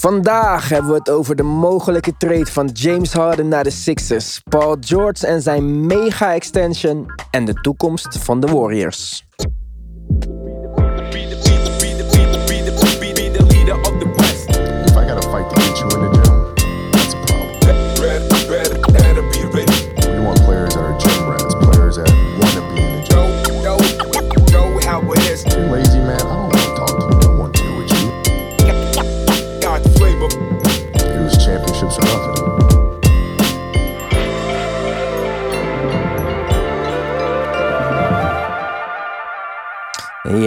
Vandaag hebben we het over de mogelijke trade van James Harden naar de Sixers, Paul George en zijn mega-extension en de toekomst van de Warriors.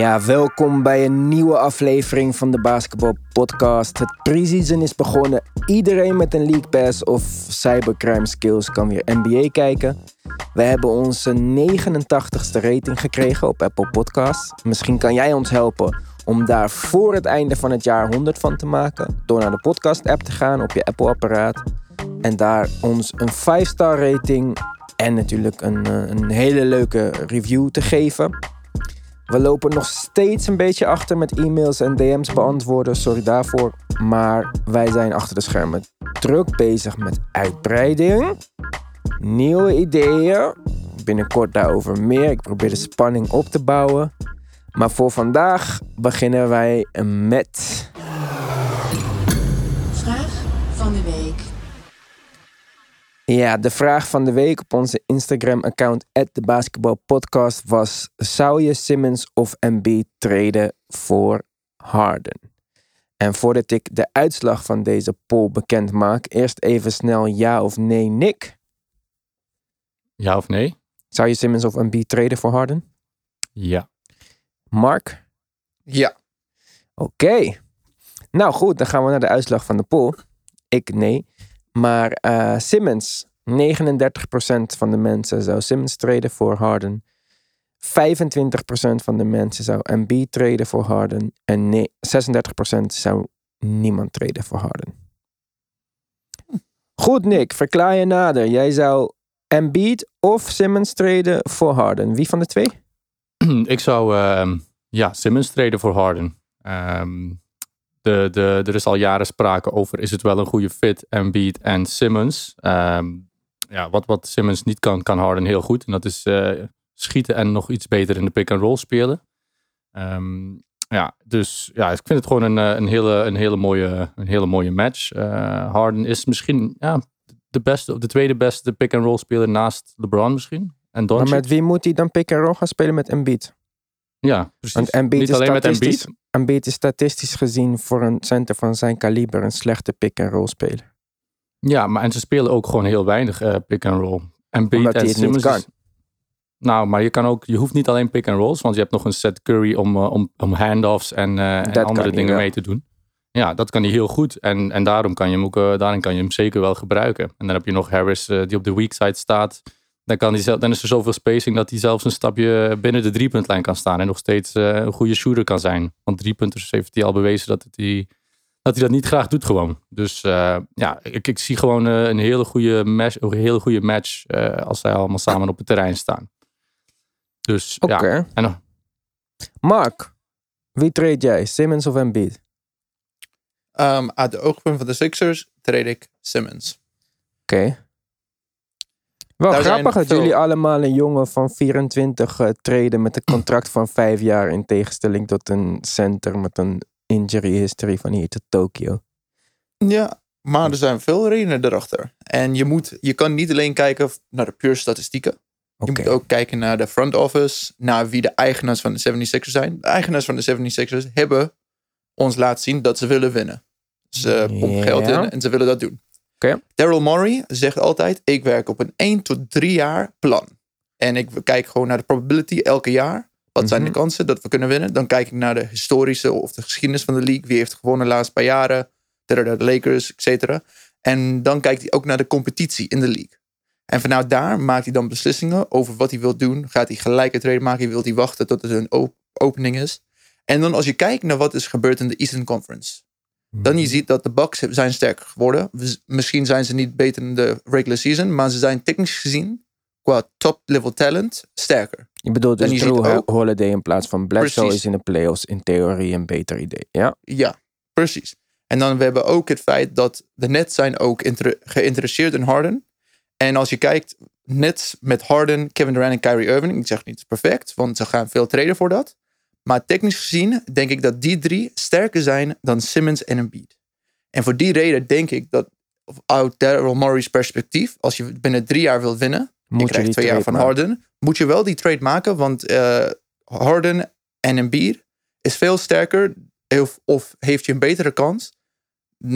Ja, welkom bij een nieuwe aflevering van de Basketball Podcast. Het preseason is begonnen. Iedereen met een League Pass of cybercrime skills kan weer NBA kijken. We hebben onze 89ste rating gekregen op Apple Podcasts. Misschien kan jij ons helpen om daar voor het einde van het jaar 100 van te maken. Door naar de podcast app te gaan op je Apple apparaat. En daar ons een 5-star rating en natuurlijk een, eh, een hele leuke review te geven. We lopen nog steeds een beetje achter met e-mails en DM's beantwoorden, sorry daarvoor. Maar wij zijn achter de schermen druk bezig met uitbreiding, nieuwe ideeën. Binnenkort daarover meer. Ik probeer de spanning op te bouwen. Maar voor vandaag beginnen wij met. Vraag van de week. Ja, de vraag van de week op onze Instagram-account, de basketbalpodcast, was: zou je Simmons of Embiid treden voor Harden? En voordat ik de uitslag van deze poll bekend maak, eerst even snel ja of nee, Nick. Ja of nee? Zou je Simmons of Embiid treden voor Harden? Ja. Mark? Ja. Oké. Nou goed, dan gaan we naar de uitslag van de poll. Ik nee. Maar eh, Simmons, 39% van de mensen zou Simmons treden voor Harden. 25% van de mensen zou Embiid treden voor Harden. En nee, 36% zou niemand treden voor Harden. Goed, Nick, verklaar je nader. Jij zou Embiid of Simmons treden voor Harden. Wie van de twee? Ik zou ehm, ja, Simmons treden voor Harden. Ehm, de, de, er is al jaren sprake over, is het wel een goede fit, Embiid en Simmons. Ehm, ja, wat, wat Simmons niet kan, kan Harden heel goed. En dat is eh, schieten en nog iets beter in de pick-and-roll spelen. Ehm, ja, dus ja, ik vind het gewoon een, eh, een, hele, een, hele, mooie, een hele mooie match. Eh, Harden is misschien ja, de, beste, de tweede beste pick-and-roll speler naast LeBron misschien. En Maar met wie moet hij dan pick and roll gaan spelen met Embiid? Ja, precies. Want Embiid Niet alleen met statistisch, Embiid. Embiid is statistisch gezien voor een center van zijn kaliber een slechte pick-and-roll speler. Ja, maar en ze spelen ook gewoon heel weinig eh, pick and roll. Embiid Omdat en Simmons is- Nou, maar je kan ook, je hoeft niet alleen pick and rolls, want je hebt nog een Seth Curry om, eh, om, om handoffs en, eh, en andere dingen wel. mee te doen. Ja, dat kan hij heel goed. En, en daarom kan je hem ook, daarin kan je hem zeker wel gebruiken. En dan heb je nog Harris die op de weak side staat. Dan, kan hij zelf, dan is er zoveel spacing dat hij zelfs een stapje binnen de driepuntlijn kan staan. En nog steeds eh, een goede shooter kan zijn. Want driepunters heeft hij al bewezen dat, het dat hij dat niet graag doet gewoon. Dus eh, ja, ik, ik zie gewoon eh, een hele goede match, een hele goede match eh, als zij allemaal samen op het terrein staan. Dus Oké. ja, en nog- Mark, wie trade jij? Simmons of Embiid? Ehm, uit de oogpunt van de Sixers trade ik Simmons. Oké. Wel Daar grappig dat veel- jullie allemaal een jongen van 24 eh treden met een contract van 5 jaar in tegenstelling tot een center met een injury history van hier tot Tokio. Ja, maar er zijn veel redenen erachter. En je, moet, je kan niet alleen kijken naar de pure statistieken. Je moet ook kijken naar de front office, naar wie de eigenaars van de 76ers zijn. De eigenaars van de 76ers hebben ons laten zien dat ze willen winnen. Ze pompen geld in en ze willen dat doen. Oké. Daryl Morey zegt altijd, ik werk op een 1 tot 3 jaar plan. En ik kijk gewoon naar de probability elke jaar. Wat zijn de Mhm. kansen dat we kunnen winnen? Dan kijk ik naar de historische of de geschiedenis van de league. Wie heeft gewonnen de laatste paar jaren? De Lakers, et cetera. En dan kijkt hij ook naar de competitie in de league. En vanuit daar maakt hij dan beslissingen over wat hij wil doen. Gaat hij gelijk een trade maken? Wil hij wachten tot het een op- opening is? En dan als je kijkt naar wat is gebeurd in de Eastern Conference. Dan je ziet dat de Bucks zijn sterker geworden. Misschien zijn ze niet beter in de regular season. Maar ze zijn technisch gezien qua top level talent sterker. Je bedoelt dus Drew Holiday in plaats van Bledsoe is in de playoffs in theorie een beter idee. Ja, Ja, precies. En dan we hebben ook het feit dat de Nets zijn ook geïnteresseerd in Harden. En als je kijkt, Nets met Harden, Kevin Durant en Kyrie Irving. Ik zeg niet perfect, want ze gaan veel traden voor dat. Maar technisch gezien denk ik dat die drie sterker zijn dan Simmons en Embiid. En voor die reden denk ik dat uit Daryl Morey's perspectief, als je binnen drie jaar wilt winnen, je Moet je krijgt twee jaar van maken. Harden, moet je wel die trade maken, want eh, Harden en Embiid is veel sterker of, of heeft je een betere kans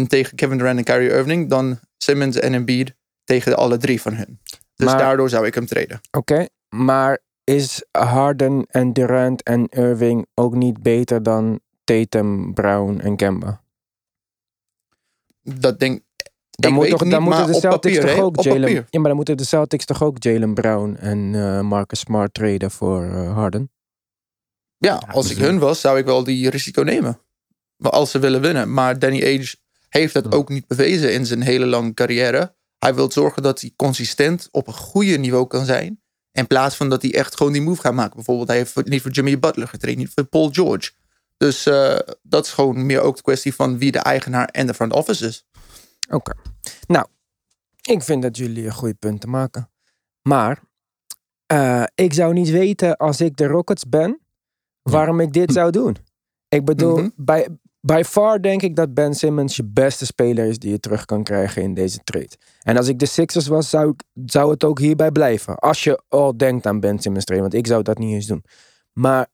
tegen Kevin Durant en Kyrie Irving dan Simmons en Embiid tegen alle drie van hun. Dus Maar- daardoor zou ik hem traden. Oké, maar is Harden en Durant en Irving ook niet beter dan Tatum, Brown en Kemba? Dat denk Dan, ik moet toch, niet, dan moeten de Celtics papier, toch ook Jalen... Ja, maar dan moeten de Celtics toch ook Jalen Brown en eh, Marcus Smart traden voor eh, Harden? Ja, als ik hun was, zou ik wel die risico nemen. Maar als ze willen winnen. Maar Danny Age heeft dat ook niet bewezen in zijn hele lange carrière. Hij wil zorgen dat hij consistent op een goede niveau kan zijn. In plaats van dat hij echt gewoon die move gaat maken. Bijvoorbeeld, hij heeft niet voor Jimmy Butler getraind, niet voor Paul George. Dus eh, dat is gewoon meer ook de kwestie van wie de eigenaar en de front office is. Oké. Nou, ik vind dat jullie een goede punten maken. Maar eh, ik zou niet weten als ik de Rockets ben, waarom ik dit zou doen. Ik bedoel, Mhm. bij, by far denk ik dat Ben Simmons je beste speler is die je terug kan krijgen in deze trade. En als ik de Sixers was, zou, ik, zou het ook hierbij blijven. Als je al denkt aan Ben Simmons trade, want ik zou dat niet eens doen. Maar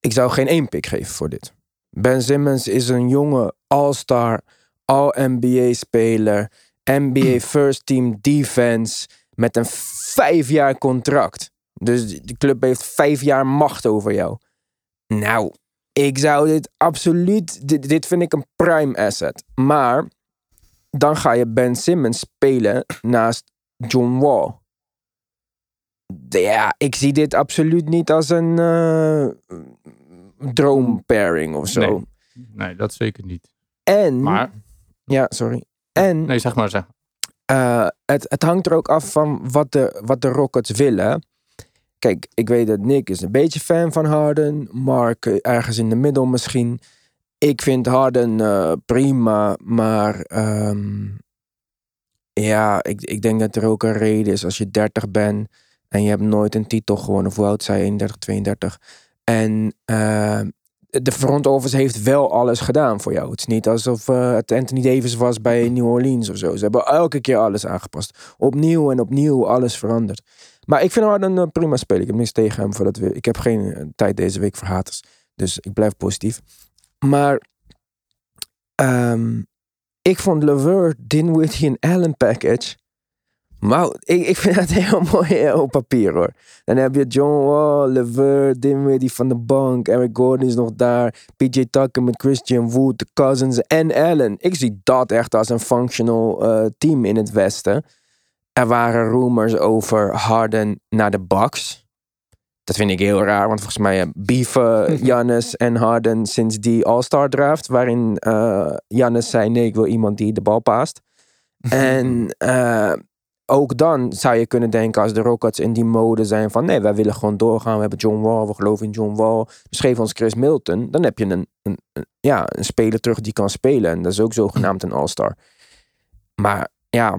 ik zou geen één pick geven voor dit. Ben Simmons is een jonge all-star, all-NBA-speler, NBA First Team Defense met een vijf jaar contract. Dus de club heeft vijf jaar macht over jou. Nou, ik zou dit absoluut. Dit, dit vind ik een prime asset. Maar dan ga je Ben Simmons spelen naast John Wall. Ja, ik zie dit absoluut niet als een eh droompairing of zo. Nee. Nee, dat zeker niet. En. Maar, Ja, sorry. En nee, zeg maar, zeg. eh, het, het hangt er ook af van wat de, wat de Rockets willen. Kijk, ik weet dat Nick is een beetje fan van Harden. Mark eh, ergens in de middel misschien. Ik vind Harden eh, prima, maar ehm, ja, ik, ik denk dat er ook een reden is als je 30 bent en je hebt nooit een titel gewonnen. Of hoe oud zij 31, 32. En eh, de front office heeft wel alles gedaan voor jou. Het is niet alsof eh, het Anthony Davis was bij New Orleans of zo. Ze hebben elke keer alles aangepast. Opnieuw en opnieuw alles veranderd. Maar ik vind Harden een prima speler. Ik heb niks tegen hem. Voor dat we, ik heb geen eh, tijd deze week voor haters. Dus ik blijf positief. Maar ehm, ik vond Levert, Dinwiddie en Allen package. Wauw, ik, ik vind dat heel mooi eh, op papier hoor. Dan heb je John Wall, Levert, Dinwiddie van de bank. Eric Gordon is nog daar. PJ Tucker met Christian Wood, de Cousins en Allen. Ik zie dat echt als een functional eh, team in het Westen. Er waren rumors over Harden naar de Bucks. Dat vind ik heel raar, want volgens mij hebben beefen Jannes en Harden sinds die All-Star draft. Waarin eh Jannes zei, nee, ik wil iemand die de bal paast. en eh, ook dan zou je kunnen denken als de Rockets in die mode zijn van... nee, wij willen gewoon doorgaan, we hebben John Wall, we geloven in John Wall. Dus geef ons Chris Milton. Dan heb je een, een, een- ja, een speler terug die kan spelen. En dat is ook zogenaamd een All-Star. Maar ja,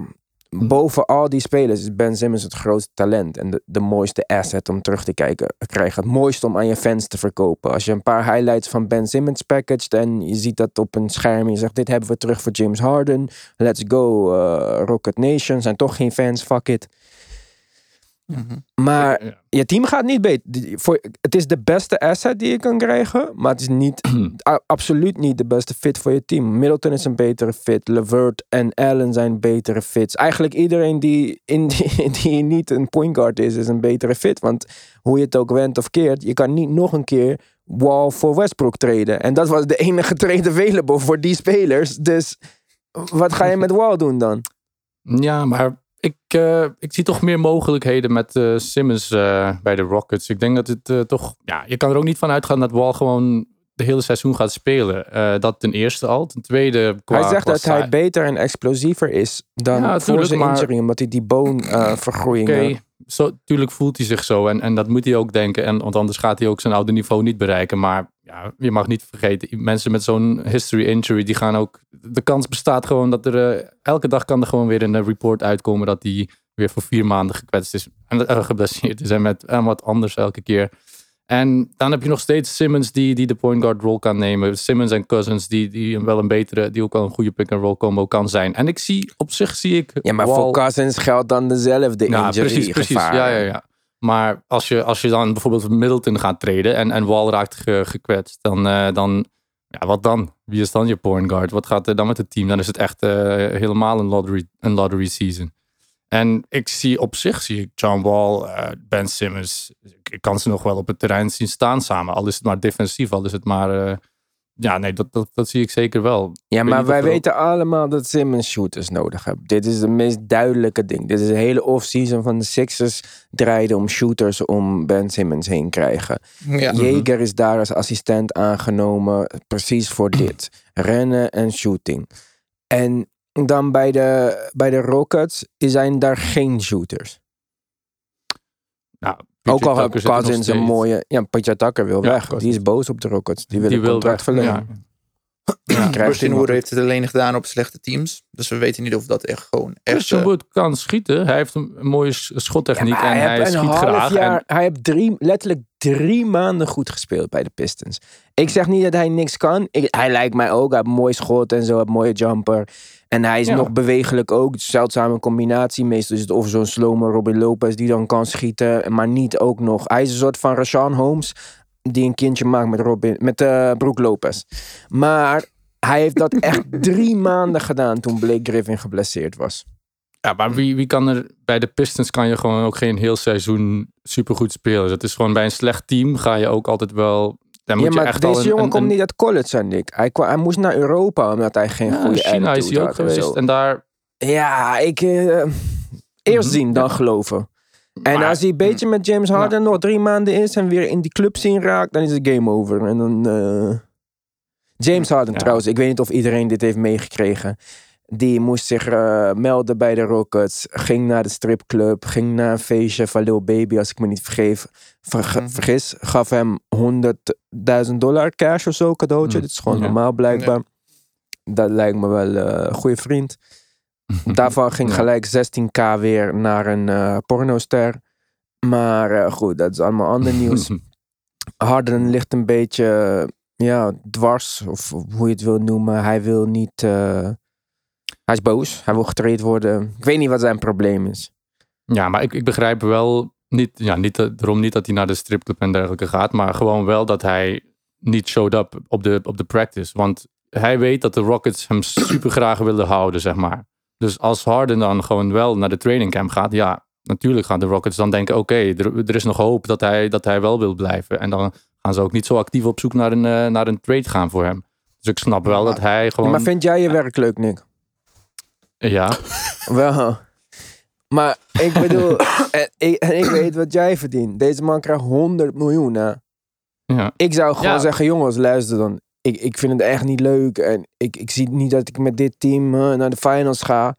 boven al die spelers is Ben Simmons het grootste talent. En de, de mooiste asset om terug te kijken, krijgen. Het mooiste om aan je fans te verkopen. Als je een paar highlights van Ben Simmons packaged en je ziet dat op een scherm. Je zegt, dit hebben we terug voor James Harden. Let's go, eh, Rocket Nation. Zijn toch geen fans, fuck it. Maar Ja. je team gaat niet beter. Voor, het is de beste asset die je kan krijgen. Maar het is niet, a- absoluut niet de beste fit voor je team. Middleton is een betere fit. Levert en Allen zijn betere fits. Eigenlijk iedereen die, in die, die niet een point guard is, is een betere fit. Want hoe je het ook went of keert, je kan niet nog een keer Wall voor Westbrook treden. En dat was de enige trade available voor die spelers. Dus wat ga je met Wall doen dan? Ja, maar ik, eh, ik zie toch meer mogelijkheden met eh, Simmons eh, bij de Rockets. Ik denk dat het toch... Ja, je kan er ook niet van uitgaan dat Wall gewoon de hele seizoen gaat spelen. Dat ten eerste al. Ten tweede... Qua, hij zegt dat hij beter en explosiever is dan Ja, voor zijn maar- injury. Omdat hij die boonvergroeiing... Oké, heeft. zo, tuurlijk voelt hij zich zo. En, en dat moet hij ook denken. En, want anders gaat hij ook zijn oude niveau niet bereiken. Maar ja, ja, je mag niet vergeten, mensen met zo'n history injury, die gaan ook, de kans bestaat gewoon dat er, eh, elke dag kan er gewoon weer een eh, report uitkomen dat die weer voor vier maanden gekwetst is en uh, geblesseerd is en met en wat anders elke keer. En dan heb je nog steeds Simmons die, die de point guard rol kan nemen. Simmons en Cousins die, die wel een betere, die ook wel een goede pick-and-roll combo kan zijn. En ik zie, op zich zie ik... Ja, maar Wall- voor Cousins geldt dan dezelfde ja, injury precies, precies. gevaar. Ja, ja, ja. Maar als je, als je dan bijvoorbeeld Middleton gaat treden en, en Wall raakt ge- gekwetst, dan, eh, dan, ja, wat dan? Wie is dan je point guard? Wat gaat er dan met het team? Dan is het echt eh, helemaal een lottery, een lottery season. En ik zie op zich, zie ik John Wall, eh, Ben Simmons, ik, kan ze nog wel op het terrein zien staan samen. Al is het maar defensief, al is het maar, ja, nee, dat, dat, dat zie ik zeker wel. Ja, maar wij ook- weten allemaal dat Simmons shooters nodig hebben. Dit is het meest duidelijke ding. Dit is de hele offseason van de Sixers draaide om shooters om Ben Simmons heen krijgen. Ja. Jager is daar als assistent aangenomen, precies voor dit. Rennen en shooting. En dan bij de, bij de Rockets zijn daar geen shooters. Nou, Ook al nog Cousins een mooie... Ja, Tucker wil Ja, weg. Cousins. Die is boos op de Rockets. Die wil Die een contract weg. verlengen. Ja. Krijgt Christian hij Wood nog. heeft het alleen gedaan op slechte teams. Dus we weten niet of dat echt gewoon echt... Christian eh, Wood kan schieten. Hij heeft een mooie schottechniek Ja, en hij schiet een half graag. Jaar, En, Hij heeft drie, letterlijk drie maanden goed gespeeld bij de Pistons. Ik zeg niet dat hij niks kan. Ik- hij lijkt mij ook. Hij heeft een mooi schot en zo. Hij heeft een mooie jumper. En hij is Ja. nog bewegelijk ook. Zeldzame combinatie. Meestal is het of zo'n slome Robin Lopez die dan kan schieten. Maar niet ook nog. Hij is een soort van Rashawn Holmes. Die een kindje maakt met, Robin, met eh Brook Lopez. Maar hij heeft dat echt drie maanden gedaan toen Blake Griffin geblesseerd was. ja, maar wie, wie kan er... Bij de Pistons kan je gewoon ook geen heel seizoen supergoed spelen. Dus het is gewoon bij een slecht team ga je ook altijd wel... Dan moet ja, je maar echt deze een, jongen een- komt een- niet uit college, zei ik. Hij, kwam, hij moest naar Europa omdat hij geen Ja, goede China is hij ook en geweest. En daar... Ja, ik... eh, eerst zien, dan geloven. En Maar- als hij een beetje met James Harden nog drie maanden is en weer in die club zien raakt, dan is het game over. En dan... eh, James Harden Ja. trouwens, ik weet niet of iedereen dit heeft meegekregen. Die moest zich eh, melden bij de Rockets. Ging naar de stripclub. Ging naar een feestje van Lil Baby, als ik me niet vergeef, verge- Mhm. vergis. Gaf hem 100.000 dollar cash of zo cadeautje. Mm. Dat is gewoon Ja. normaal blijkbaar. Dat lijkt me wel eh, een goede vriend. Daarvan ging gelijk 16k weer naar een eh pornoster. Maar goed, dat is allemaal ander nieuws. Harden ligt een beetje ja, dwars, of hoe je het wil noemen. Hij wil niet. Hij is boos. Hij wil getraind worden. Ik weet niet wat zijn probleem is. Ja, maar ik, ik begrijp wel niet, ja, niet daarom niet dat hij naar de stripclub en dergelijke gaat, maar gewoon wel dat hij niet showed up op de, op de practice. Want hij weet dat de Rockets hem super graag willen houden, zeg maar. Dus als Harden dan gewoon wel naar de training camp gaat, ja, natuurlijk gaan de Rockets dan denken, oké, er, er is nog hoop dat hij, dat hij wel wil blijven. En dan gaan ze ook niet zo actief op zoek naar een, eh, naar een trade gaan voor hem. Dus ik snap wel dat hij gewoon... maar vind jij je werk leuk, Nick? Ja, Wel. Maar ik bedoel, en ik, en ik weet wat jij verdient. Deze man krijgt 100 miljoen. Hè? ja. Ik zou gewoon Ja. zeggen, jongens, luister dan. Ik, ik vind het echt niet leuk. En ik, ik zie niet dat ik met dit team eh, naar de finals ga.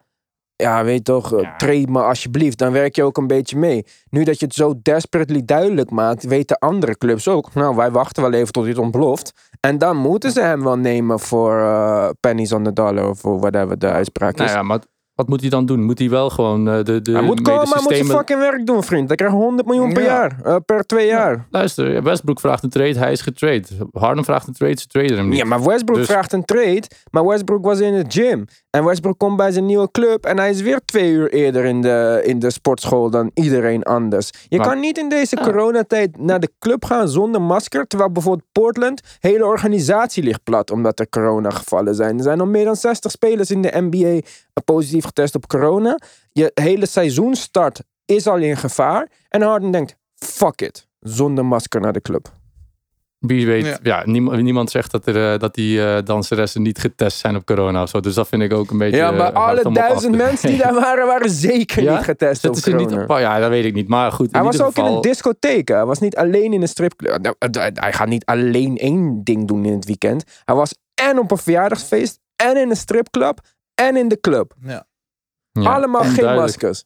Ja, weet je toch, eh, Ja. trade me alsjeblieft. Dan werk je ook een beetje mee. Nu dat je het zo desperately duidelijk maakt, weten andere clubs ook. Nou, wij wachten wel even tot dit ontploft. En dan moeten ze hem wel nemen voor eh, pennies on the dollar of voor whatever de uitspraak is. Nou ja, maar wat moet hij dan doen? Moet hij wel gewoon eh, de, de hij moet komen, hij moet medesystemen- fucking werk doen, vriend. Hij krijgt 100 miljoen per Ja. jaar. eh, per twee jaar. Luister, Westbrook vraagt een trade, hij is getrade. Harden vraagt een trade, ze traden hem niet. Ja, maar Westbrook Dus- vraagt een trade. Maar Westbrook was in de gym. En Westbrook komt bij zijn nieuwe club. En hij is weer twee uur eerder in de, in de sportschool dan iedereen anders. Je Maar- kan niet in deze coronatijd naar de club gaan zonder masker. Terwijl bijvoorbeeld Portland, hele organisatie ligt plat omdat er coronagevallen zijn. Er zijn al meer dan 60 spelers in de NBA positief getest op corona. Je hele seizoenstart is al in gevaar. En Harden denkt, fuck it. Zonder masker naar de club. Wie weet, ja. Ja. niemand, niemand zegt dat, er, eh, dat die eh, danseressen niet getest zijn op corona of zo. Dus dat vind ik ook een beetje... Ja, maar eh, alle op duizend mensen die daar waren, waren zeker Ja? niet getest op Zitten ze niet corona. op... Ja, dat weet ik niet. Maar goed, in Hij was ieder ook in een discotheek. hè. Hij was niet alleen in een stripclub. Nou, Hij gaat niet alleen één ding doen in het weekend. Hij was en op een verjaardagsfeest, en in een stripclub, en in de club. Ja. Ja, Allemaal geen maskers.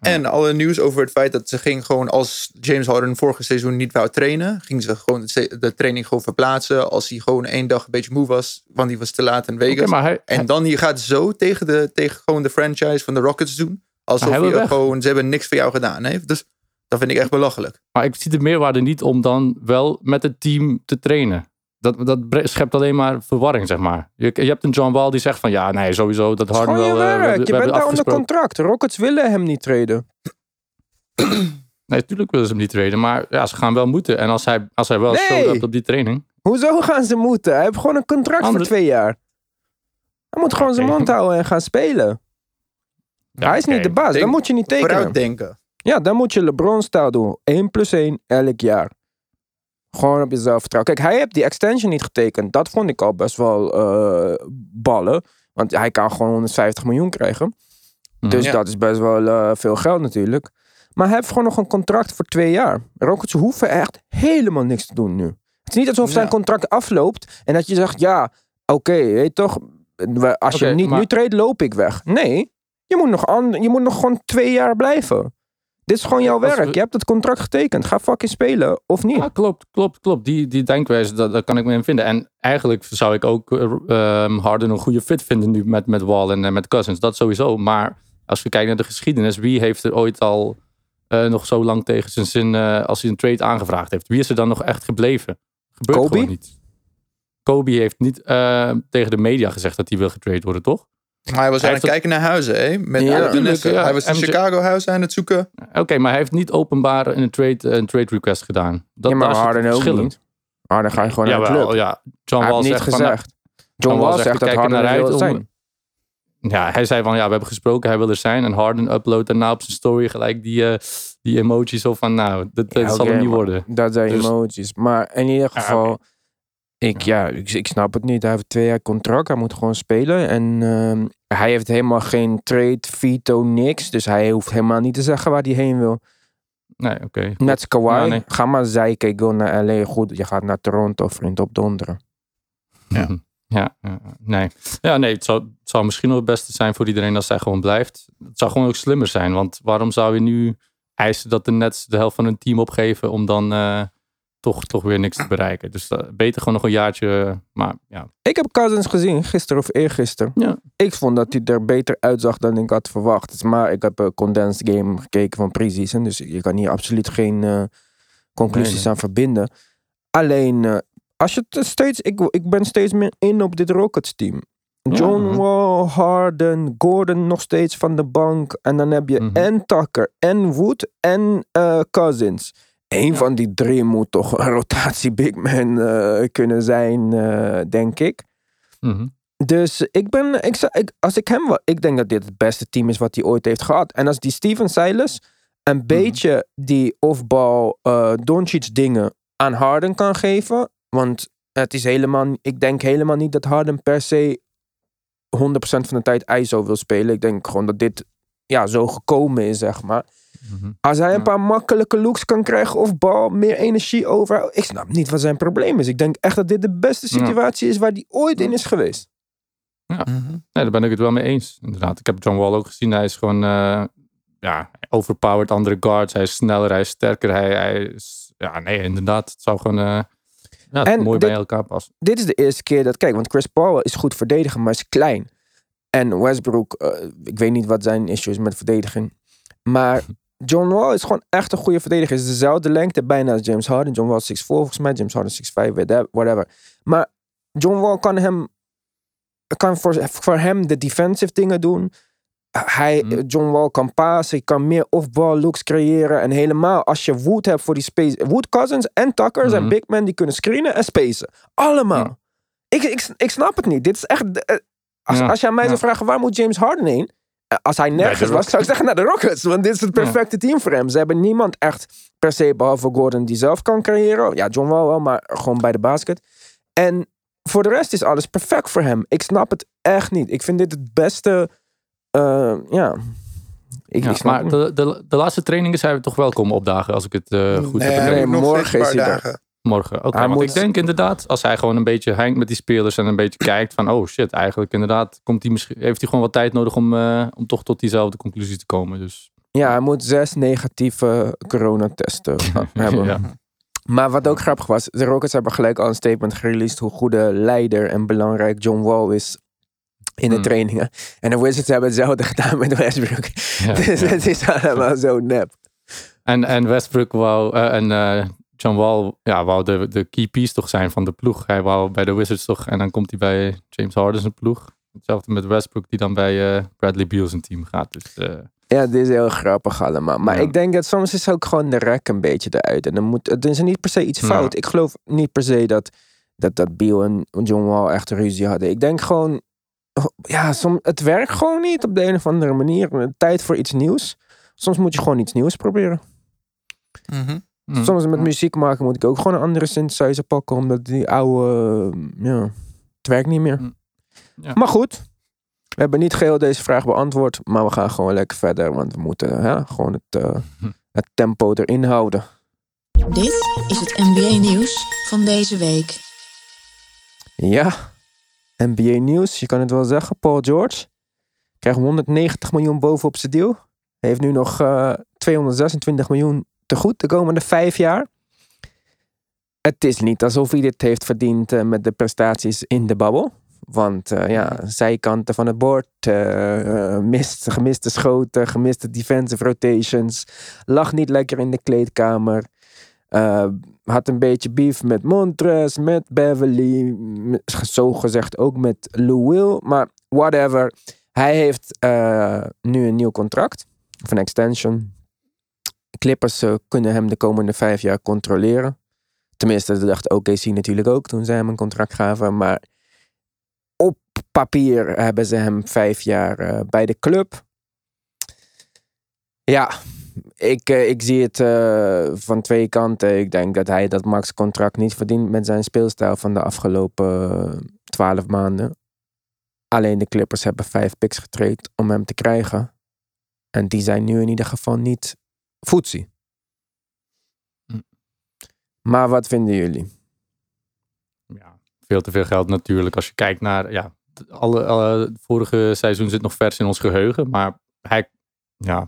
En alle nieuws over het feit dat ze ging gewoon als James Harden vorige seizoen niet wou trainen, ging ze gewoon de training gewoon verplaatsen als hij gewoon één dag een beetje moe was, want hij was te laat in Vegas. Hij, En dan je gaat zo tegen, de, tegen gewoon de franchise van de Rockets doen, alsof je gewoon ze hebben niks voor jou gedaan heeft. Dus dat vind ik echt belachelijk. Maar ik zie de meerwaarde niet om dan wel met het team te trainen. Dat, dat schept alleen maar verwarring, zeg maar. Je, je hebt een John Wall die zegt van ja, nee, sowieso dat Harden gewoon wel... je eh, we je bent daar onder contract. Rockets willen hem niet treden. Nee, natuurlijk willen ze hem niet treden, maar ja, ze gaan wel moeten. En als hij, als hij wel Nee. up op die training... Hoezo gaan ze moeten? Hij heeft gewoon een contract Andere- voor twee jaar. Hij moet gewoon zijn mond houden en gaan spelen. Ja, hij is niet de baas. Denk- Dan moet je niet tekenen. Vooruitdenken. Ja, dan moet je LeBron-stijl doen. 1 plus 1 elk jaar. Gewoon op jezelf vertrouwen. Kijk, hij heeft die extension niet getekend. Dat vond ik al best wel eh, ballen. Want hij kan gewoon 150 miljoen krijgen. Mhm. Dus Ja. dat is best wel eh, veel geld natuurlijk. Maar hij heeft gewoon nog een contract voor twee jaar. Rockets hoeven echt helemaal niks te doen nu. Het is niet alsof zijn Ja. contract afloopt en dat je zegt, ja, oké, weet toch, als je niet maar- nu treedt, loop ik weg. Nee, je moet nog, an- je moet nog gewoon twee jaar blijven. Dit is gewoon jouw werk. we- Je hebt het contract getekend. Ga fucking spelen of niet. Ja, klopt, klopt, klopt. Die, die denkwijze, dat, daar kan ik me in vinden. En eigenlijk zou ik ook eh, ehm, Harden een goede fit vinden nu met, met Wall en eh, met Cousins. Dat sowieso. Maar als we kijken naar de geschiedenis, wie heeft er ooit al eh, nog zo lang tegen zijn zin als hij een trade aangevraagd heeft? Wie is er dan nog echt gebleven? Gebeurt Kobe? gewoon niet. Kobe heeft niet tegen de media gezegd dat hij wil getrade worden, toch? Maar hij was Hij aan het kijken naar huizen, hè? Met Ja, ja. Hij was in Chicago huizen aan het zoeken. Oké, maar hij heeft niet openbaar een trade, een trade request gedaan. Dat, ja, maar Harden ook niet. Harden ga je gewoon naar de club. ja. John Hij Wall zegt van, nou, gezegd. John Wall zegt dat Harden naar uit wil zijn. Ja, hij zei van ja, we hebben gesproken, hij wil er zijn. En Harden uploadt daarna op zijn story gelijk die, eh, die emoji zo van nou, dat, dat Ja, zal hem niet worden. Dat zijn Dus- emojis. Maar in ieder Ja, geval. Ik, ja, ik, ik snap het niet. Hij heeft twee jaar contract. Hij moet gewoon spelen. En ehm, hij heeft helemaal geen trade, veto, niks. Dus hij hoeft helemaal niet te zeggen waar hij heen wil. Nee, oké. Net als Kawhi. Ja, nee. Ga maar zeiken. Ik wil naar LA. Goed, je gaat naar Toronto, vriend, op donderen. Ja. Ja, ja, nee. Ja, nee, het zou, het zou misschien nog het beste zijn voor iedereen als zij gewoon blijft. Het zou gewoon ook slimmer zijn, want waarom zou je nu eisen dat de Nets de helft van hun team opgeven om dan eh, toch, toch weer niks te bereiken? Dus eh, beter gewoon nog een jaartje, eh, maar ja. Ik heb Cousins gezien, gisteren of eergisteren. Ja. Ik vond dat hij er beter uitzag dan ik had verwacht. Maar ik heb een condensed game gekeken van preseason. Dus je kan hier absoluut geen eh, conclusies Nee, nee. aan verbinden. Alleen, eh, als je het steeds... Ik, ik ben steeds meer in op dit Rockets team. John Ja. Wall, Harden, Gordon nog steeds van de bank. En dan heb je Mhm. en Tucker, en Wood, en eh, Cousins. Eén van die drie moet toch een rotatie big man eh, kunnen zijn, eh, denk ik. Mhm. Dus ik ben, ik, als ik hem, ik denk dat dit het beste team is wat hij ooit heeft gehad. En als die Steven Silas een beetje die offbal uh, Doncic dingen aan Harden kan geven. Want het is helemaal, ik denk helemaal niet dat Harden per se 100% van de tijd ISO wil spelen. Ik denk gewoon dat dit ja, zo gekomen is, zeg maar. Mhm. Als hij een Ja. paar makkelijke looks kan krijgen of bal, meer energie over. Ik snap niet wat zijn probleem is. Ik denk echt dat dit de beste Ja. situatie is waar hij ooit in is geweest. Nee, daar ben ik het wel mee eens. Inderdaad. Ik heb John Wall ook gezien. Hij is gewoon eh, ja, overpowered andere guards. Hij is sneller, hij is sterker. Hij, hij is, ja, nee, inderdaad. Het zou gewoon eh, ja, En mooi dit- bij elkaar passen. dit is de eerste keer dat, kijk, want Chris Paul is goed verdedigen, maar is klein. En Westbrook, eh, ik weet niet wat zijn issue is met verdediging. Maar John Wall is gewoon echt een goede verdediger. Is dezelfde lengte bijna als James Harden. John Wall is 6'4 volgens mij, James Harden 6'5, whatever-. Maar John Wall kan hem, kan voor, voor hem de defensive dingen doen. Hij, Mhm. John Wall kan passen, hij kan meer off-ball looks creëren. En helemaal als je Wood hebt voor die space. Wood Cousins en Tucker zijn Mhm. big men die kunnen screenen en spacen. Allemaal. Ik, ik, ik snap het niet. Dit is echt. eh, Als, Ja, als je aan mij ja. zou vragen waar moet James Harden heen? Eh, Als hij nergens was, zou ik zeggen naar de Rockets. Want dit is het perfecte team voor hem. Ze hebben niemand echt per se, behalve Gordon, die zelf kan creëren. Ja, John Wall wel, maar gewoon bij de basket. En voor de rest is alles perfect voor hem. Ik snap het echt niet. Ik vind dit het beste. eh, ja. Ik, Ja, ik snap maar het de, de, de laatste trainingen zijn we toch wel komen opdagen, als ik het eh, goed nee, heb nog morgen is hij. Morgen. Oké, want moet- ik denk inderdaad, als hij gewoon een beetje hangt met die spelers en een beetje kijkt van, oh shit, eigenlijk inderdaad komt hij misschien, heeft hij gewoon wat tijd nodig om, eh, om toch tot diezelfde conclusie te komen. Dus Ja, hij moet zes negatieve coronatesten hebben. Ja. Maar wat ook grappig was, de Rockets hebben gelijk al een statement gereleased hoe goede leider en belangrijk John Wall is in de Hmm. trainingen. En de Wizards hebben hetzelfde gedaan met Westbrook. Ja, dus ja. het is allemaal zo nep. En, en Westbrook wou, eh, en eh, John Wall ja, wou de, de key piece toch zijn van de ploeg. Hij wou bij de Wizards toch, en dan komt hij bij James Harden zijn ploeg. Hetzelfde met Westbrook die dan bij eh, Bradley Beal zijn team gaat. Dus eh, Ja, dit is heel grappig allemaal. Maar Ja. ik denk dat soms is ook gewoon de rek een beetje eruit. En dan moet, het is niet per se iets Ja. fout. Ik geloof niet per se dat, dat, dat Beal en John Wall echt ruzie hadden. Ik denk gewoon, oh, ja, som, het werkt gewoon niet op de een of andere manier. Tijd voor iets nieuws. Soms moet je gewoon iets nieuws proberen. Mhm. Hm. Soms met muziek maken moet ik ook gewoon een andere synthesizer pakken. Omdat die oude, eh, ja, het werkt niet meer. Mm. Ja. Maar goed, we hebben niet geheel deze vraag beantwoord. Maar we gaan gewoon lekker verder. Want we moeten hè, gewoon het, eh, het tempo erin houden. Dit is het NBA nieuws van deze week. Ja, NBA nieuws. Je kan het wel zeggen. Paul George krijgt 190 miljoen bovenop zijn deal. Hij heeft nu nog eh, 226 miljoen te goed de komende vijf jaar. Het is niet alsof hij dit heeft verdiend eh, met de prestaties in de babbel. Want eh, ja, zijkanten van het bord, eh, mist, gemiste schoten, gemiste defensive rotations. Lag niet lekker in de kleedkamer. Had een beetje beef met Montres, met Beverly. Zo gezegd ook met Lou Will. Maar whatever. Hij heeft nu een nieuw contract. Of een extension. Clippers eh, kunnen hem de komende vijf jaar controleren. Tenminste, dat dacht OKC natuurlijk ook toen ze hem een contract gaven. Maar op papier hebben ze hem vijf jaar eh, bij de club. Ja, ik, eh, ik zie het van twee kanten. Ik denk dat hij dat max contract niet verdient met zijn speelstijl van de afgelopen twaalf maanden. Alleen de Clippers hebben vijf picks getraind om hem te krijgen. En die zijn nu in ieder geval niet voetzie. Hm. Maar wat vinden jullie? ja, veel te veel geld natuurlijk. Als je kijkt naar, ja, alle, alle vorige seizoen zit nog vers in ons geheugen. Maar hij, ja,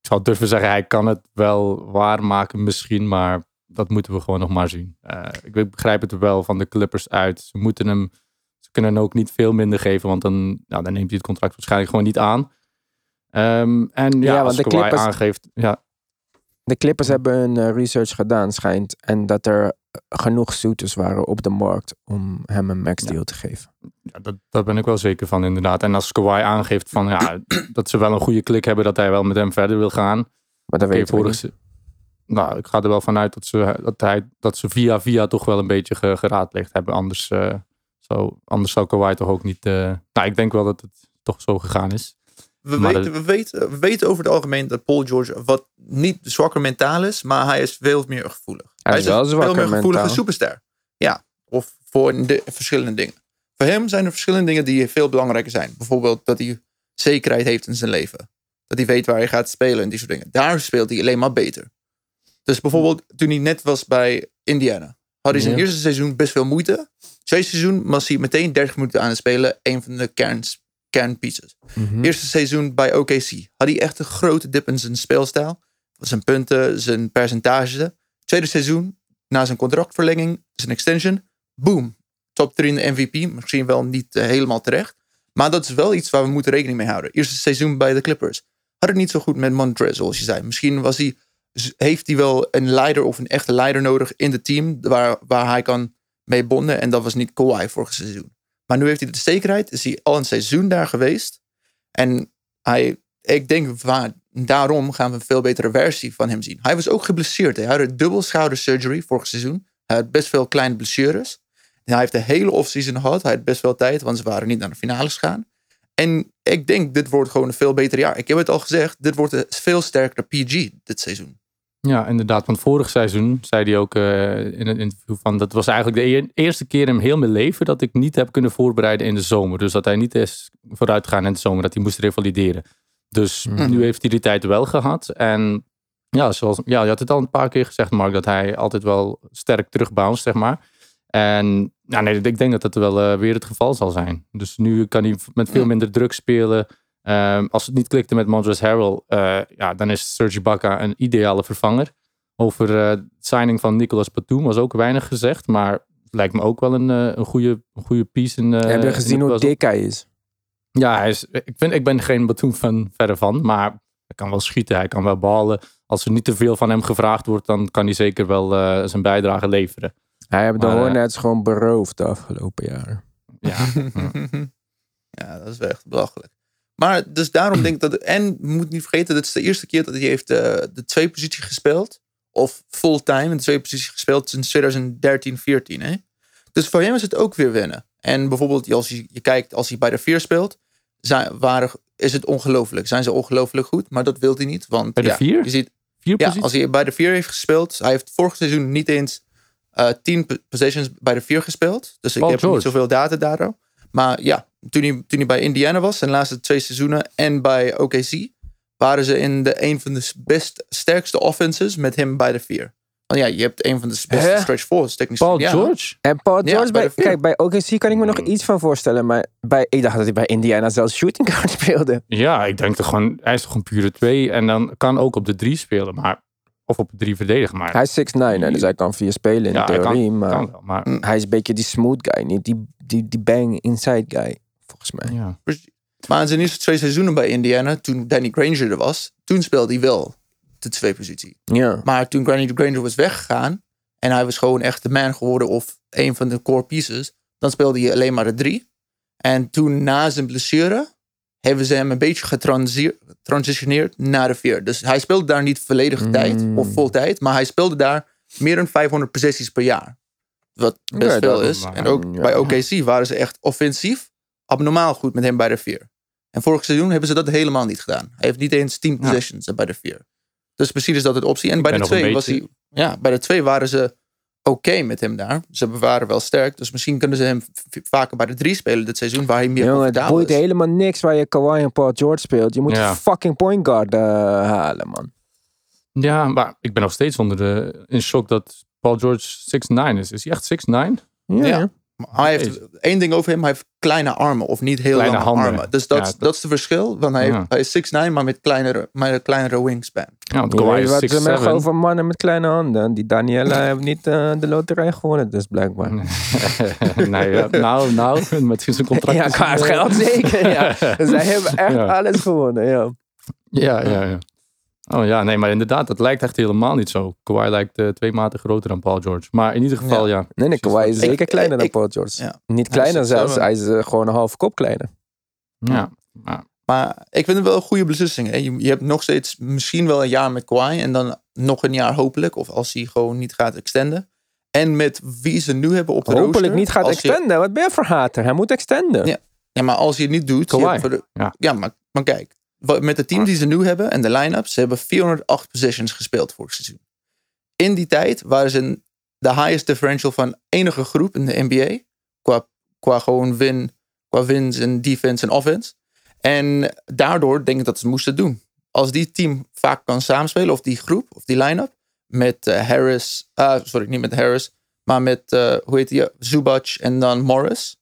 ik zou durven zeggen, hij kan het wel waarmaken misschien. Maar dat moeten we gewoon nog maar zien. Eh, ik begrijp het wel van de Clippers uit. Ze moeten hem, ze kunnen hem ook niet veel minder geven. Want dan, nou, dan neemt hij het contract waarschijnlijk gewoon niet aan. Ehm, en ja, Ja, want als de Clippers- aangeeft, ja, De Clippers hebben een eh, research gedaan, schijnt. En dat er genoeg suitors waren op de markt om hem een max Ja. deal te geven. Ja, dat, daar ben ik wel zeker van, inderdaad. En als Kawhi aangeeft van, ja, dat ze wel een goede klik hebben, dat hij wel met hem verder wil gaan. Maar dat Oké, weten we vorig niet. se- Nou, ik ga er wel vanuit dat ze, dat hij, dat ze via via toch wel een beetje ge- geraadpleegd hebben. Anders, eh, zou, anders zou Kawhi toch ook niet... eh, nou, ik denk wel dat het toch zo gegaan is. We, Maar weten, we, weten, we weten over het algemeen dat Paul George wat niet zwakker mentaal is, maar hij is veel meer gevoelig. Hij is wel veel meer gevoelige superster. Ja, of voor de, verschillende dingen. Voor hem zijn er verschillende dingen die veel belangrijker zijn. Bijvoorbeeld dat hij zekerheid heeft in zijn leven. Dat hij weet waar hij gaat spelen en die soort dingen. Daar speelt hij alleen maar beter. Dus bijvoorbeeld toen hij net was bij Indiana. Had hij zijn Ja. eerste seizoen best veel moeite. Tweede seizoen was hij meteen 30 minuten aan het spelen. Een van de kerns, kernpieces. Mhm. Eerste seizoen bij OKC had hij echt een grote dip in zijn speelstijl. Zijn punten, zijn percentage. Tweede seizoen, na zijn contractverlenging, zijn extension. Boom. Top 3 in de MVP. Misschien wel niet eh, helemaal terecht. Maar dat is wel iets waar we moeten rekening mee houden. Eerste seizoen bij de Clippers. Had het niet zo goed met Montrezl, zoals je zei. Misschien was hij, heeft hij wel een leider of een echte leider nodig in het team. Waar, waar hij kan mee bonden. En dat was niet Kawhi vorig seizoen. Maar nu heeft hij de zekerheid. Is hij al een seizoen daar geweest. En hij, ik denk, waar, daarom gaan we een veel betere versie van hem zien. Hij was ook geblesseerd. Hij had een dubbel schoudersurgery vorig seizoen. Hij had best veel kleine blessures. En hij heeft de hele offseason gehad. Hij had best veel tijd, want ze waren niet naar de finales gegaan. En ik denk, dit wordt gewoon een veel beter jaar. Ik heb het al gezegd, dit wordt een veel sterker PG dit seizoen. Ja, inderdaad. Want vorig seizoen zei hij ook eh, in een interview van... dat was eigenlijk de eer- eerste keer in heel mijn leven... dat ik niet heb kunnen voorbereiden in de zomer. Dus dat hij niet is vooruitgegaan in de zomer. Dat hij moest revalideren. Dus Mhm. nu heeft hij die tijd wel gehad. En ja, zoals, ja, je had het al een paar keer gezegd, Mark... dat hij altijd wel sterk terugbounced, zeg maar. En ja, nee, ik denk dat dat wel eh, weer het geval zal zijn. Dus nu kan hij met veel minder druk spelen. Ehm, als het niet klikte met Montrezl Harrell, eh, ja, dan is Serge Ibaka een ideale vervanger. Over eh, het signing van Nicolas Batum was ook weinig gezegd, maar lijkt me ook wel een, eh, een, goede, een goede piece. In, eh, Heb je gezien hoe dik hij is? Ja, hij is, ik, vind, ik ben geen Batum fan verder van, maar hij kan wel schieten, hij kan wel ballen. Als er niet te veel van hem gevraagd wordt, dan kan hij zeker wel eh, zijn bijdrage leveren. Hij heeft de eh, Hornets gewoon beroofd de afgelopen jaren. Ja, ja, dat is wel echt belachelijk. Maar dus daarom denk ik dat... En moet niet vergeten, dit is de eerste keer dat hij heeft eh, de twee positie gespeeld. Of fulltime in de twee positie gespeeld sinds 2013, 14. Hè? Dus voor hem is het ook weer winnen. En bijvoorbeeld als je, je kijkt, als hij bij de vier speelt, zijn, waren, is het ongelooflijk. Zijn ze ongelooflijk goed, maar dat wil hij niet. Want, Bij de ja, vier? Je ziet, vier ja, posities? als hij bij de vier heeft gespeeld. Hij heeft vorig seizoen niet eens eh tien po- possessions bij de vier gespeeld. Dus ik heb George. niet zoveel data daarover. Maar ja, toen hij, toen hij bij Indiana was, zijn laatste twee seizoenen, en bij OKC, waren ze in de een van de best sterkste offenses met hem bij de vier. Want ja, je hebt een van de beste Hè? stretch fours, technisch Paul. Ja. George? En Paul Ja, George, bij bij, de vier. kijk, bij OKC kan ik me nog iets van voorstellen. Maar bij, ik dacht dat hij bij Indiana zelfs shooting guard speelde. Ja, ik denk toch gewoon, hij is toch een pure twee en dan kan ook op de drie spelen, maar, of op de drie verdedigen, maar Hij is 6'9, hè, dus hij kan vier spelen in ja, hij theorie. kan, maar kan wel, maar hij is een beetje die smooth guy, niet die, die, die bang inside guy, volgens mij. ja. Maar in zijn eerste twee seizoenen bij Indiana, toen Danny Granger er was, toen speelde hij wel de twee positie. Ja. Maar toen Granny Granger was weggegaan en hij was gewoon echt de man geworden of een van de core pieces, dan speelde hij alleen maar de drie. En toen na zijn blessure hebben ze hem een beetje getransi- getransitioneerd naar de vier. Dus hij speelde daar niet volledige Mm. tijd of vol tijd, maar hij speelde daar meer dan 500 possessies per jaar. Wat best Oké, veel is. maar- En ook ja. bij OKC waren ze echt offensief abnormaal goed met hem bij de vier. En vorig seizoen hebben ze dat helemaal niet gedaan. Hij heeft niet eens 10 possessions bij de vier. Dus misschien is dat het optie. En bij de twee was hij. Ja, bij de twee waren ze oké met hem daar. Ze waren wel sterk. Dus misschien kunnen ze hem vaker bij de drie spelen dit seizoen. Waar hij meer Jongen, het boeit is. helemaal niks waar je Kawhi en Paul George speelt. Je moet Ja. een fucking point guard eh, halen, man. ja, maar ik ben nog steeds onder de, in shock dat Paul George 6'9 is. Is hij echt 6'9? Ja. Ja. Maar hij heeft één ding over hem. Hij heeft kleine armen. Of niet heel Kleine lange handen. armen. Dus dat, Ja, dat- is het verschil. Want hij, Ja. hij is 6'9 maar met kleinere, maar een kleinere wingspan. Ja, want Kawhi weet is wat ze 6'7. zeggen over mannen met kleine handen. Die Daniela heeft niet eh, de loterij gewonnen, dus blijkbaar. nee, ja, nou, nou, met zijn contract. Ja, qua geld zeker. Ja. Zij hebben echt Ja. alles gewonnen. Ja. Ja, ja, ja. Oh ja, nee, maar inderdaad, dat lijkt echt helemaal niet zo. Kawhi lijkt eh, twee maten groter dan Paul George. Maar in ieder geval, ja. Nee, nee, Kawhi is Ik- zeker kleiner dan ik- Paul George. ja. Niet kleiner is zelfs, hij is eh, gewoon een halve kop kleiner. Ja, maar, Maar ik vind het wel een goede beslissing. Hè? Je, je hebt nog steeds misschien wel een jaar met Kawhi. En dan nog een jaar hopelijk. Of als hij gewoon niet gaat extenden. En met wie ze nu hebben op de Hopelijk rooster, niet gaat je- extenden. Wat ben je voor hater? Hij moet extenden. Ja. Ja, maar als je het niet doet. hebt voor de- ja. ja, maar, maar kijk. Met de team die ze nu hebben en de line-up. Ze hebben 408 possessions gespeeld vorig seizoen. In die tijd waren ze de highest differential van enige groep in de NBA. Qua, qua gewoon win, qua wins en defense en offense. En daardoor denk ik dat ze het moesten doen. Als die team vaak kan samenspelen, of die groep, of die line-up. Met eh, Harris, ah, sorry, niet met Harris. Maar met, eh, hoe heet die, Zubac en dan Morris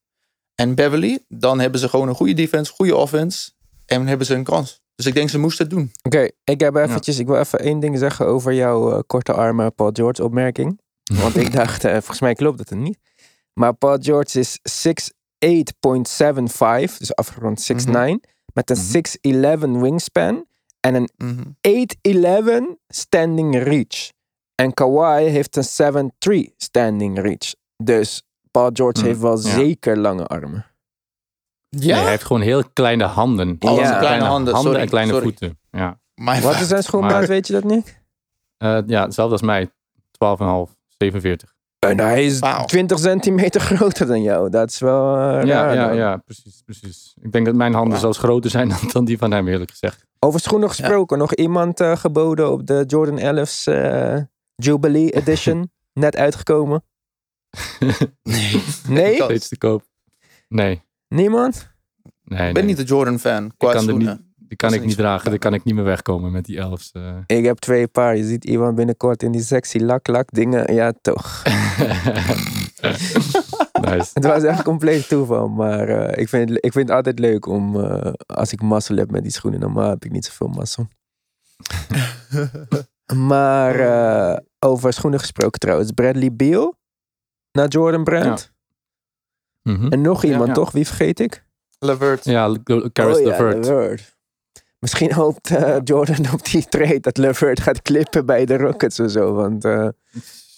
en Beverly, dan hebben ze gewoon een goede defense, goede offense en hebben ze een kans. Dus ik denk ze moesten het doen. Oké, ik heb eventjes, ik wil even één ding zeggen over jouw eh, korte armen Paul George opmerking. Want ik dacht, eh, volgens mij klopt het er niet. Maar Paul George is 6'8.75, dus afgerond 6'9, met een 6'11 wingspan en een 8'11 standing reach. En Kawhi heeft een 7'3 standing reach. Dus Paul George Hmm, heeft wel ja. zeker lange armen. Ja, Nee, hij heeft gewoon heel kleine handen. Oh, zijn kleine handen, sorry, en kleine sorry. voeten. Ja, maar Wat is zijn schoonmaat, Maar- weet je dat niet? Eh, ja hetzelfde als mij. 12,5, 47. En hij is Wauw. 20 centimeter groter dan jou. Dat is wel eh, Ja, raar ja, dan. ja, precies, precies. Ik denk dat mijn handen zelfs groter zijn dan, dan die van hem, eerlijk gezegd. Over schoenen gesproken, nog iemand eh, geboden op de Jordan 11's eh, Jubilee Edition. Net uitgekomen. nee. Nee? Steeds te koop. Nee, Niemand? nee, Ik ben nee. niet de Jordan-fan Ik qua kan er schoenen. niet, die kan ik niet dragen. Daar kan ik niet meer wegkomen met die elfs. eh. Ik heb twee paar. Je ziet iemand binnenkort in die sexy lak-lak dingen. Ja, toch. nice. Het was echt compleet toeval. Maar eh, ik, vind, ik vind het altijd leuk om, eh, als ik mazzel heb met die schoenen. Normaal heb ik niet zoveel mazzel. maar eh, over schoenen gesproken trouwens. Bradley Beal naar Jordan Brand. Mhm. En nog iemand ja. toch? Wie vergeet ik? Levert. Ja, Caris oh, ja, LeVert. LeVert. Misschien hoopt eh, Jordan op die trade dat LeVert gaat klippen bij de Rockets of zo. Want eh,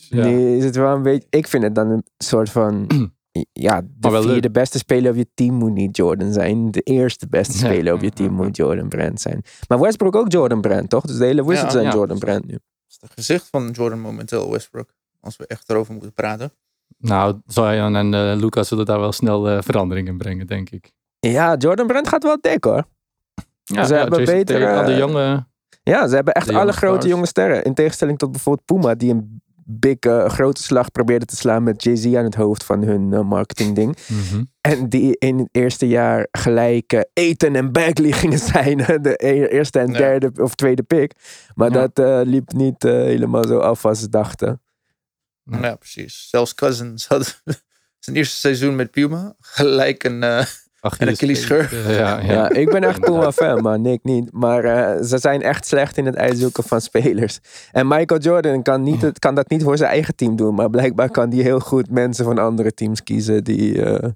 Ja. nu is het wel een beetje... Ik vind het dan een soort van... Ja, de vierde leuk. beste speler op je team moet niet Jordan zijn. De eerste beste Ja. speler op je team moet Jordan Brand zijn. Maar Westbrook ook Jordan Brand, toch? Dus de hele Wizards Ja. zijn Ja. Jordan Brand nu. Dat is het gezicht van Jordan momenteel, Westbrook. Als we echt erover moeten praten. Nou, Zion en eh Lucas zullen daar wel snel eh, verandering in brengen, denk ik. Ja, Jordan Brand gaat wel dik hoor. Ja, Ze hebben Jason al de jonge... Ja, ze hebben echt alle jonge grote jonge sterren. In tegenstelling tot bijvoorbeeld Puma, die een big, eh, grote slag probeerde te slaan met Jay-Z aan het hoofd van hun eh, marketingding. Mhm. En die in het eerste jaar gelijk eh, Eten en Bagley gingen zijn. De e- eerste en derde of tweede pick. Maar Ja. dat eh, liep niet eh, helemaal zo af als ze dachten. Ja. Ja, precies. Zelfs Cousins had zijn eerste seizoen met Puma gelijk een... eh, Achilles- Achillesscheur. Eh, ja, ja. Ja, ik ben echt Puma fan, maar Nick niet. Maar eh, ze zijn echt slecht in het uitzoeken van spelers. En Michael Jordan kan, niet, het- kan dat niet voor zijn eigen team doen. Maar blijkbaar kan die heel goed mensen van andere teams kiezen die... eh,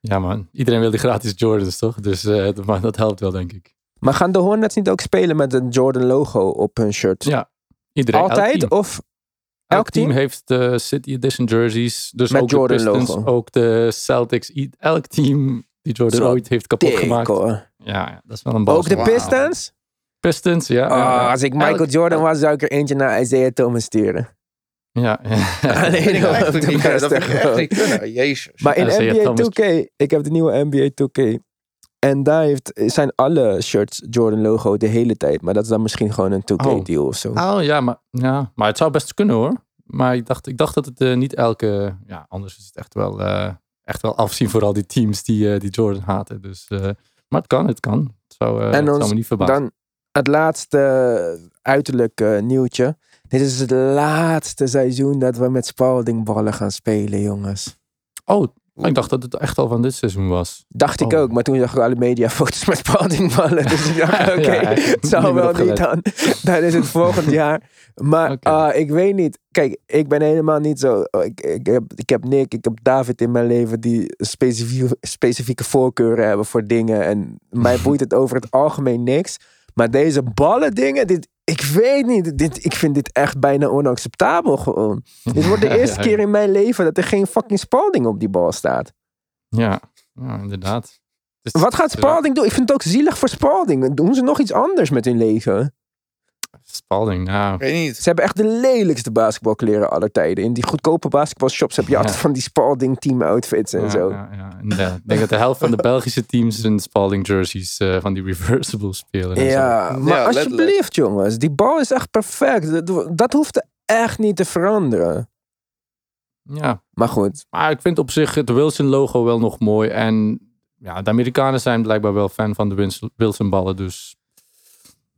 Ja, man. Iedereen wil die gratis Jordans, toch? Dus eh, dat, maar dat helpt wel, denk ik. Maar gaan de Hornets niet ook spelen met een Jordan logo op hun shirt? Ja. Iedereen, Altijd? Of Elk team? heeft de City Edition jerseys. Dus Met ook Jordan de Pistons, logo. ook de Celtics. Elk team die Jordan Zo ooit heeft kapot dik gemaakt. hoor. Ja, ja, dat is wel een bal. Ook de. Pistons? Pistons, ja. Oh, ja, als ik Michael Elk- Jordan was, zou ik er eentje naar Isaiah Thomas sturen. Ja, ja. Alleen dat vind ik niet kunnen. Dat beste vind ik echt gewoon. niet kunnen. Jezus. Maar in Isaiah NBA Thomas. 2K, ik heb de nieuwe NBA 2K. En daar heeft, zijn alle shirts Jordan logo de hele tijd. Maar dat is dan misschien gewoon een 2K Oh. deal of zo. Oh ja maar, ja, maar het zou best kunnen hoor. Maar ik dacht, ik dacht dat het eh, niet elke. Ja, anders is het echt wel, eh, echt wel afzien voor al die teams die, eh, die Jordan haten. Dus, maar het kan, het kan. Het zou, En het ons- zou me niet verbazen. Dan het laatste uiterlijk nieuwtje. Dit is het laatste seizoen dat we met Spaldingballen gaan spelen, jongens. Oh, ik dacht dat het echt al van dit seizoen was. Dacht ik Oh. ook, maar toen zag ik alle mediafoto's met Spaldingballen. Dus ik dacht, oké, Ja, ik heb het meer wel niet dan. Dan is het volgend jaar. Maar ah, ik weet niet. Kijk, ik ben helemaal niet zo... Ik, ik, heb, ik heb Nick, ik heb David in mijn leven die specifieke, specifieke voorkeuren hebben voor dingen. En mij boeit het over het algemeen niks. Maar deze ballen dingen, dit, ik weet niet. Dit, ik vind dit echt bijna onacceptabel gewoon. Dit wordt de Ja, eerste ja, keer in mijn leven dat er geen fucking Spalding op die bal staat. Ja, inderdaad. Dus Wat gaat. Spalding doen? Ik vind het ook zielig voor Spalding. Doen ze nog iets anders met hun leven? Spalding, nou. Ik weet niet. Ze hebben echt de lelijkste basketbalkleren aller tijden. In die goedkope basketbalshops heb je Ja. altijd van die Spalding team outfits en Ja, zo. ja. Ik denk dat de helft van de Belgische teams in Spalding jerseys eh, van die reversible spelen. zo. Ja, maar alsjeblieft jongens, die bal is echt perfect. Dat, dat hoeft echt niet te veranderen. ja, Maar goed, maar ik vind op zich het Wilson logo wel nog mooi. En ja, de Amerikanen zijn blijkbaar wel fan van de Wins- Wilson ballen. Dus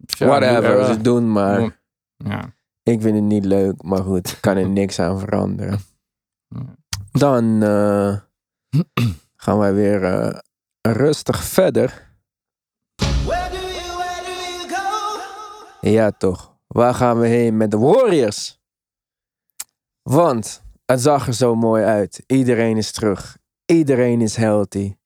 ja, whatever ze doen, maar ja. Ik vind het niet leuk. Maar goed, ik kan er niks aan veranderen. Dan eh, gaan wij weer eh, rustig verder. Ja, toch. Waar gaan we heen met de Warriors? Want het zag er zo mooi uit. Iedereen is terug. Iedereen is healthy.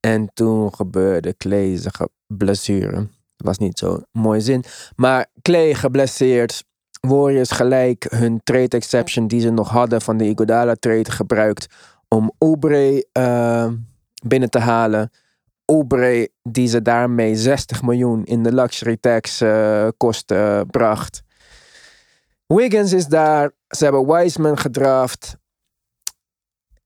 En toen gebeurde Clay zijn blessure. Was niet zo'n mooie zin. Maar Clay geblesseerd. Warriors gelijk hun trade exception die ze nog hadden van de Iguodala trade gebruikt om Oubre eh, binnen te halen. Oubre die ze daarmee 60 miljoen in de luxury tax eh, kosten bracht. Wiggins is daar. Ze hebben Wiseman gedraft.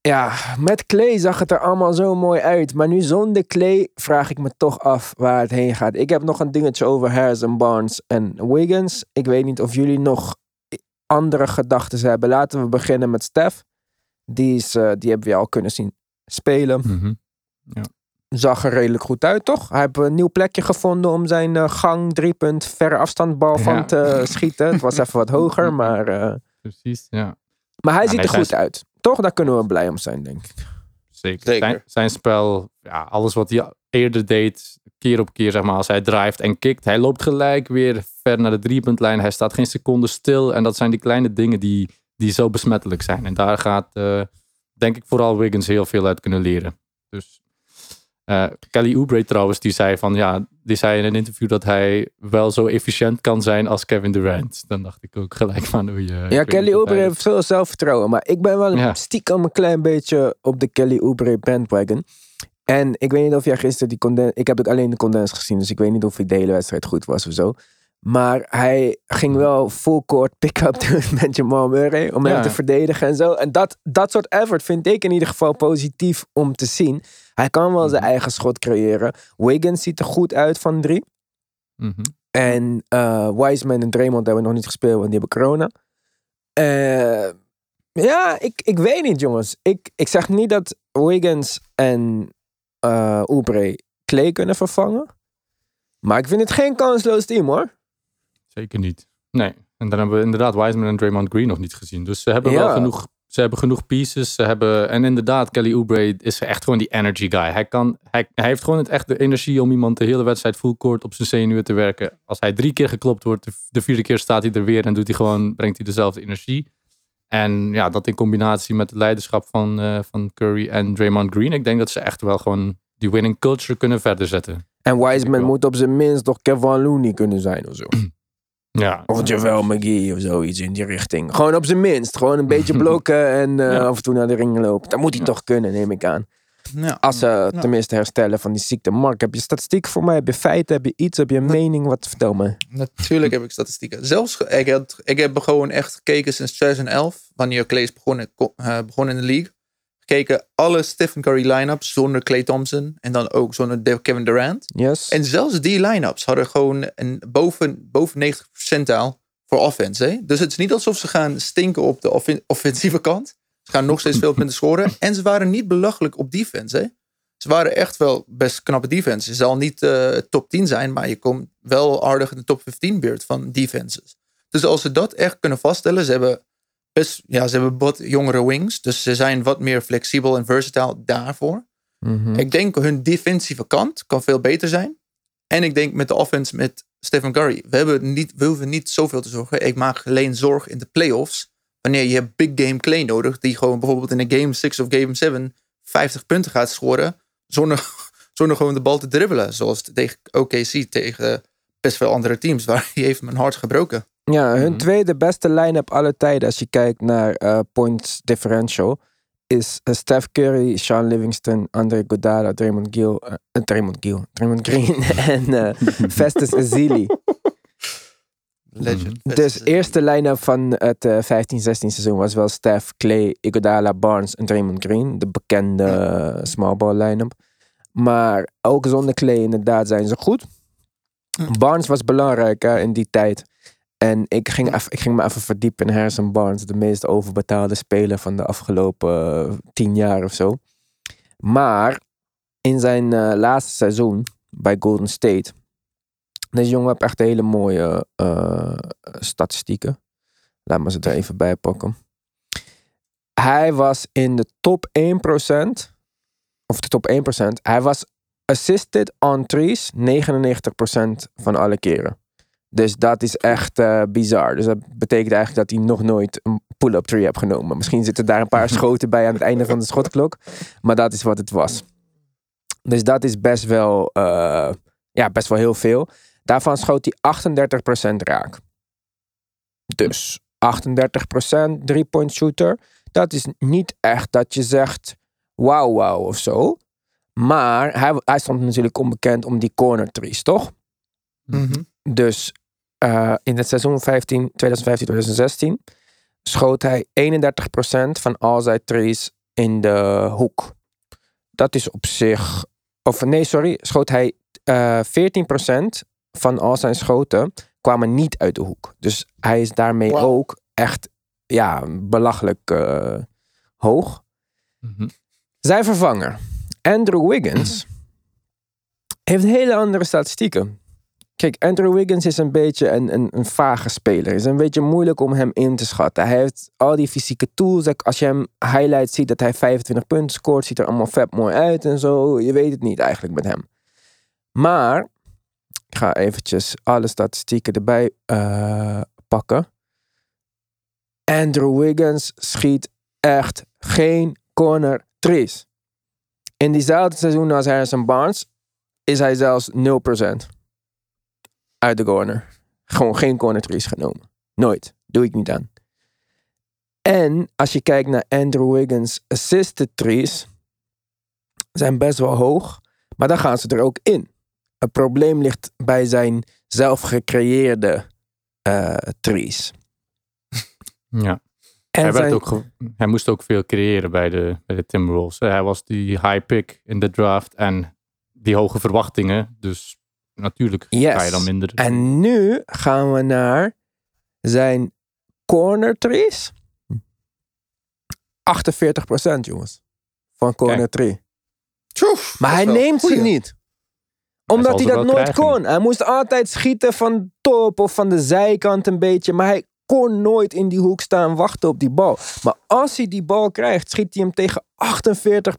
Ja, met Clay zag het er allemaal zo mooi uit. Maar nu zonder Clay vraag ik me toch af waar het heen gaat. Ik heb nog een dingetje over Harrison Barnes en Wiggins. Ik weet niet of jullie nog andere gedachten hebben. Laten we beginnen met Steph. Die, is, eh, die hebben we al kunnen zien spelen. Mhm. Zag er redelijk goed uit, toch? Hij heeft een nieuw plekje gevonden om zijn eh, gang driepunt verre afstandbal van Ja. te schieten. Het was even wat hoger, maar, eh, Precies, ja. maar hij Ja, ziet nee, er goed uit. Toch? Daar kunnen we blij om zijn, denk ik. Zeker. Zeker. Zijn, zijn spel, ja, alles wat hij eerder deed, keer op keer, zeg maar, als hij drijft en kikt, hij loopt gelijk weer ver naar de driepuntlijn. Hij staat geen seconde stil. En dat zijn die kleine dingen die, die zo besmettelijk zijn. En daar gaat, eh, denk ik, vooral Wiggins heel veel uit kunnen leren. Dus eh, Kelly Oubre trouwens, die zei van, ja, die zei in een interview dat hij wel zo efficiënt kan zijn als Kevin Durant. Dan dacht ik ook gelijk van, oei, eh, ik Ja, Kelly Oubre hij- heeft veel zelfvertrouwen. Maar ik ben wel Ja. stiekem een klein beetje op de Kelly Oubre bandwagon. En ik weet niet of jij gisteren die condens... Ik heb ook alleen de condens gezien. Dus ik weet niet of hij de hele wedstrijd goed was of zo. Maar hij ging wel full court pick-up doen met Jamal Murray. Om hem te verdedigen en zo. En dat, dat soort effort vind ik in ieder geval positief om te zien. Hij kan wel zijn eigen schot creëren. Wiggins ziet er goed uit van drie. Mhm. En eh Wiseman en Draymond hebben nog niet gespeeld, want die hebben corona. Eh, ja, ik, ik weet niet, jongens. Ik, ik zeg niet dat Wiggins en eh Oubre Clay kunnen vervangen. Maar ik vind het geen kansloos team, hoor. Zeker niet. Nee. En dan hebben we inderdaad Wiseman en Draymond Green nog niet gezien. Dus ze hebben wel genoeg, ze hebben genoeg pieces. Ze hebben, en inderdaad, Kelly Oubre is echt gewoon die energy guy. Hij, kan, hij, hij heeft gewoon het echt de energie om iemand de hele wedstrijd full court op zijn zenuwen te werken. Als hij drie keer geklopt wordt, de, de vierde keer staat hij er weer en doet hij gewoon, brengt hij dezelfde energie. En ja, dat in combinatie met het leiderschap van, eh, van Curry en Draymond Green. Ik denk dat ze echt wel gewoon die winning culture kunnen verder zetten. En Wiseman moet op zijn minst toch Kevin Looney kunnen zijn of zo. Ja, Of Javel McGee of zoiets in die richting. Gewoon op zijn minst. Gewoon een beetje blokken en eh, Ja. af en toe naar de ring lopen. Dat moet hij toch kunnen, neem ik aan. Ja. Als ze Ja. tenminste herstellen van die ziekte. Mark, heb je statistiek voor mij? Heb je feiten? Heb je iets? Heb je een mening? Wat vertel me? Natuurlijk heb ik statistieken. Zelfs, ik, had, ik heb gewoon echt gekeken sinds 2011, wanneer Clay is begonnen, ko- eh, begonnen in de league. Gekeken alle Stephen Curry line-ups zonder Clay Thompson en dan ook zonder De- Kevin Durant. Yes? En zelfs die line-ups hadden gewoon een boven, boven 90 percentaal voor offense. Hè? Dus het is niet alsof ze gaan stinken op de offen- offensieve kant. Ze gaan nog steeds veel punten scoren. En ze waren niet belachelijk op defense. Hè? Ze waren echt wel best knappe defense. Het zal niet eh, top 10 zijn, maar je komt wel aardig in de top 15 beurt van defenses. Dus als ze dat echt kunnen vaststellen, ze hebben best, ja, ze hebben wat jongere wings. Dus ze zijn wat meer flexibel en versatile daarvoor. Mhm. Ik denk hun defensieve kant kan veel beter zijn. En ik denk met de offense met Stephen Curry. We, hebben niet, we hoeven niet zoveel te zorgen. Ik maak alleen zorg in de playoffs. Wanneer je hebt big game Clay nodig. Die gewoon bijvoorbeeld in een game 6 of game 7 50 punten gaat scoren. Zonder, zonder gewoon de bal te dribbelen. Zoals tegen OKC tegen best veel andere teams. Waar hij heeft mijn hart gebroken. Ja, hun Mhm. tweede beste line-up alle tijden als je kijkt naar eh, points differential is eh, Steph Curry, Sean Livingston, Andre Godala, Draymond Gill, eh, Draymond Gill, Draymond Green en Festus Ezeli. Legend. Dus eerste line-up van het eh 15-16 seizoen was wel Steph, Clay, Iguodala, Barnes en Draymond Green. De bekende small ball line-up. Maar ook zonder Clay inderdaad zijn ze goed. Barnes was belangrijk hè, in die tijd. En ik ging, even, ik ging me even verdiepen in Harrison Barnes. De meest overbetaalde speler van de afgelopen eh, tien jaar of zo. Maar in zijn eh, laatste seizoen bij Golden State... Deze jongen heeft echt hele mooie eh, statistieken. Laat me ze er even bij pakken. Hij was in de top 1%, of de top 1%. Hij was assisted on threes 99% van alle keren. Dus dat is echt eh, bizar. Dus dat betekent eigenlijk dat hij nog nooit een pull-up three heeft genomen. Misschien zitten daar een paar schoten bij aan het einde van de schotklok. Maar dat is wat het was. Dus dat is best wel, eh, ja, best wel heel veel. Daarvan schoot hij 38% raak. Dus 38% three-point shooter. Dat is niet echt dat je zegt wauw wauw of zo. Maar hij, hij stond natuurlijk onbekend om die corner threes, toch? Mhm. Dus eh, in het seizoen 15, 2015-2016 schoot hij 31% van al zijn threes in de hoek. Dat is op zich... Of nee, sorry. Schoot hij eh 14% van al zijn schoten kwamen niet uit de hoek. Dus hij is daarmee ook echt ja, belachelijk eh, hoog. Mhm. Zijn vervanger, Andrew Wiggins, heeft hele andere statistieken. Kijk, Andrew Wiggins is een beetje een, een, vage speler. Het is een beetje moeilijk om hem in te schatten. Hij heeft al die fysieke tools. Als je hem highlights ziet dat hij 25 punten scoort, ziet er allemaal vet mooi uit en zo. Je weet het niet eigenlijk met hem. Maar, ik ga eventjes alle statistieken erbij uh, pakken. Andrew Wiggins schiet echt geen corner trees. In diezelfde seizoen als Harrison Barnes is hij zelfs 0% uit de corner. Gewoon geen corner trees genomen. Nooit. Doe ik niet aan. En als je kijkt naar Andrew Wiggins assisted trees, zijn best wel hoog, maar dan gaan ze er ook in. Het probleem ligt bij zijn zelf gecreëerde uh, trees. Ja. En hij, ook hij moest ook veel creëren bij de, bij de Timberwolves. Hij was die high pick in de draft en die hoge verwachtingen. Dus natuurlijk ga je dan minder. En nu gaan we naar zijn corner trees. 48% jongens. Van corner tree. maar hij neemt ze niet. Omdat hij, dat nooit kon. Hij moest altijd schieten van top of van de zijkant een beetje. Maar hij kon nooit in die hoek staan wachten op die bal. Maar als hij die bal krijgt, schiet hij hem tegen 48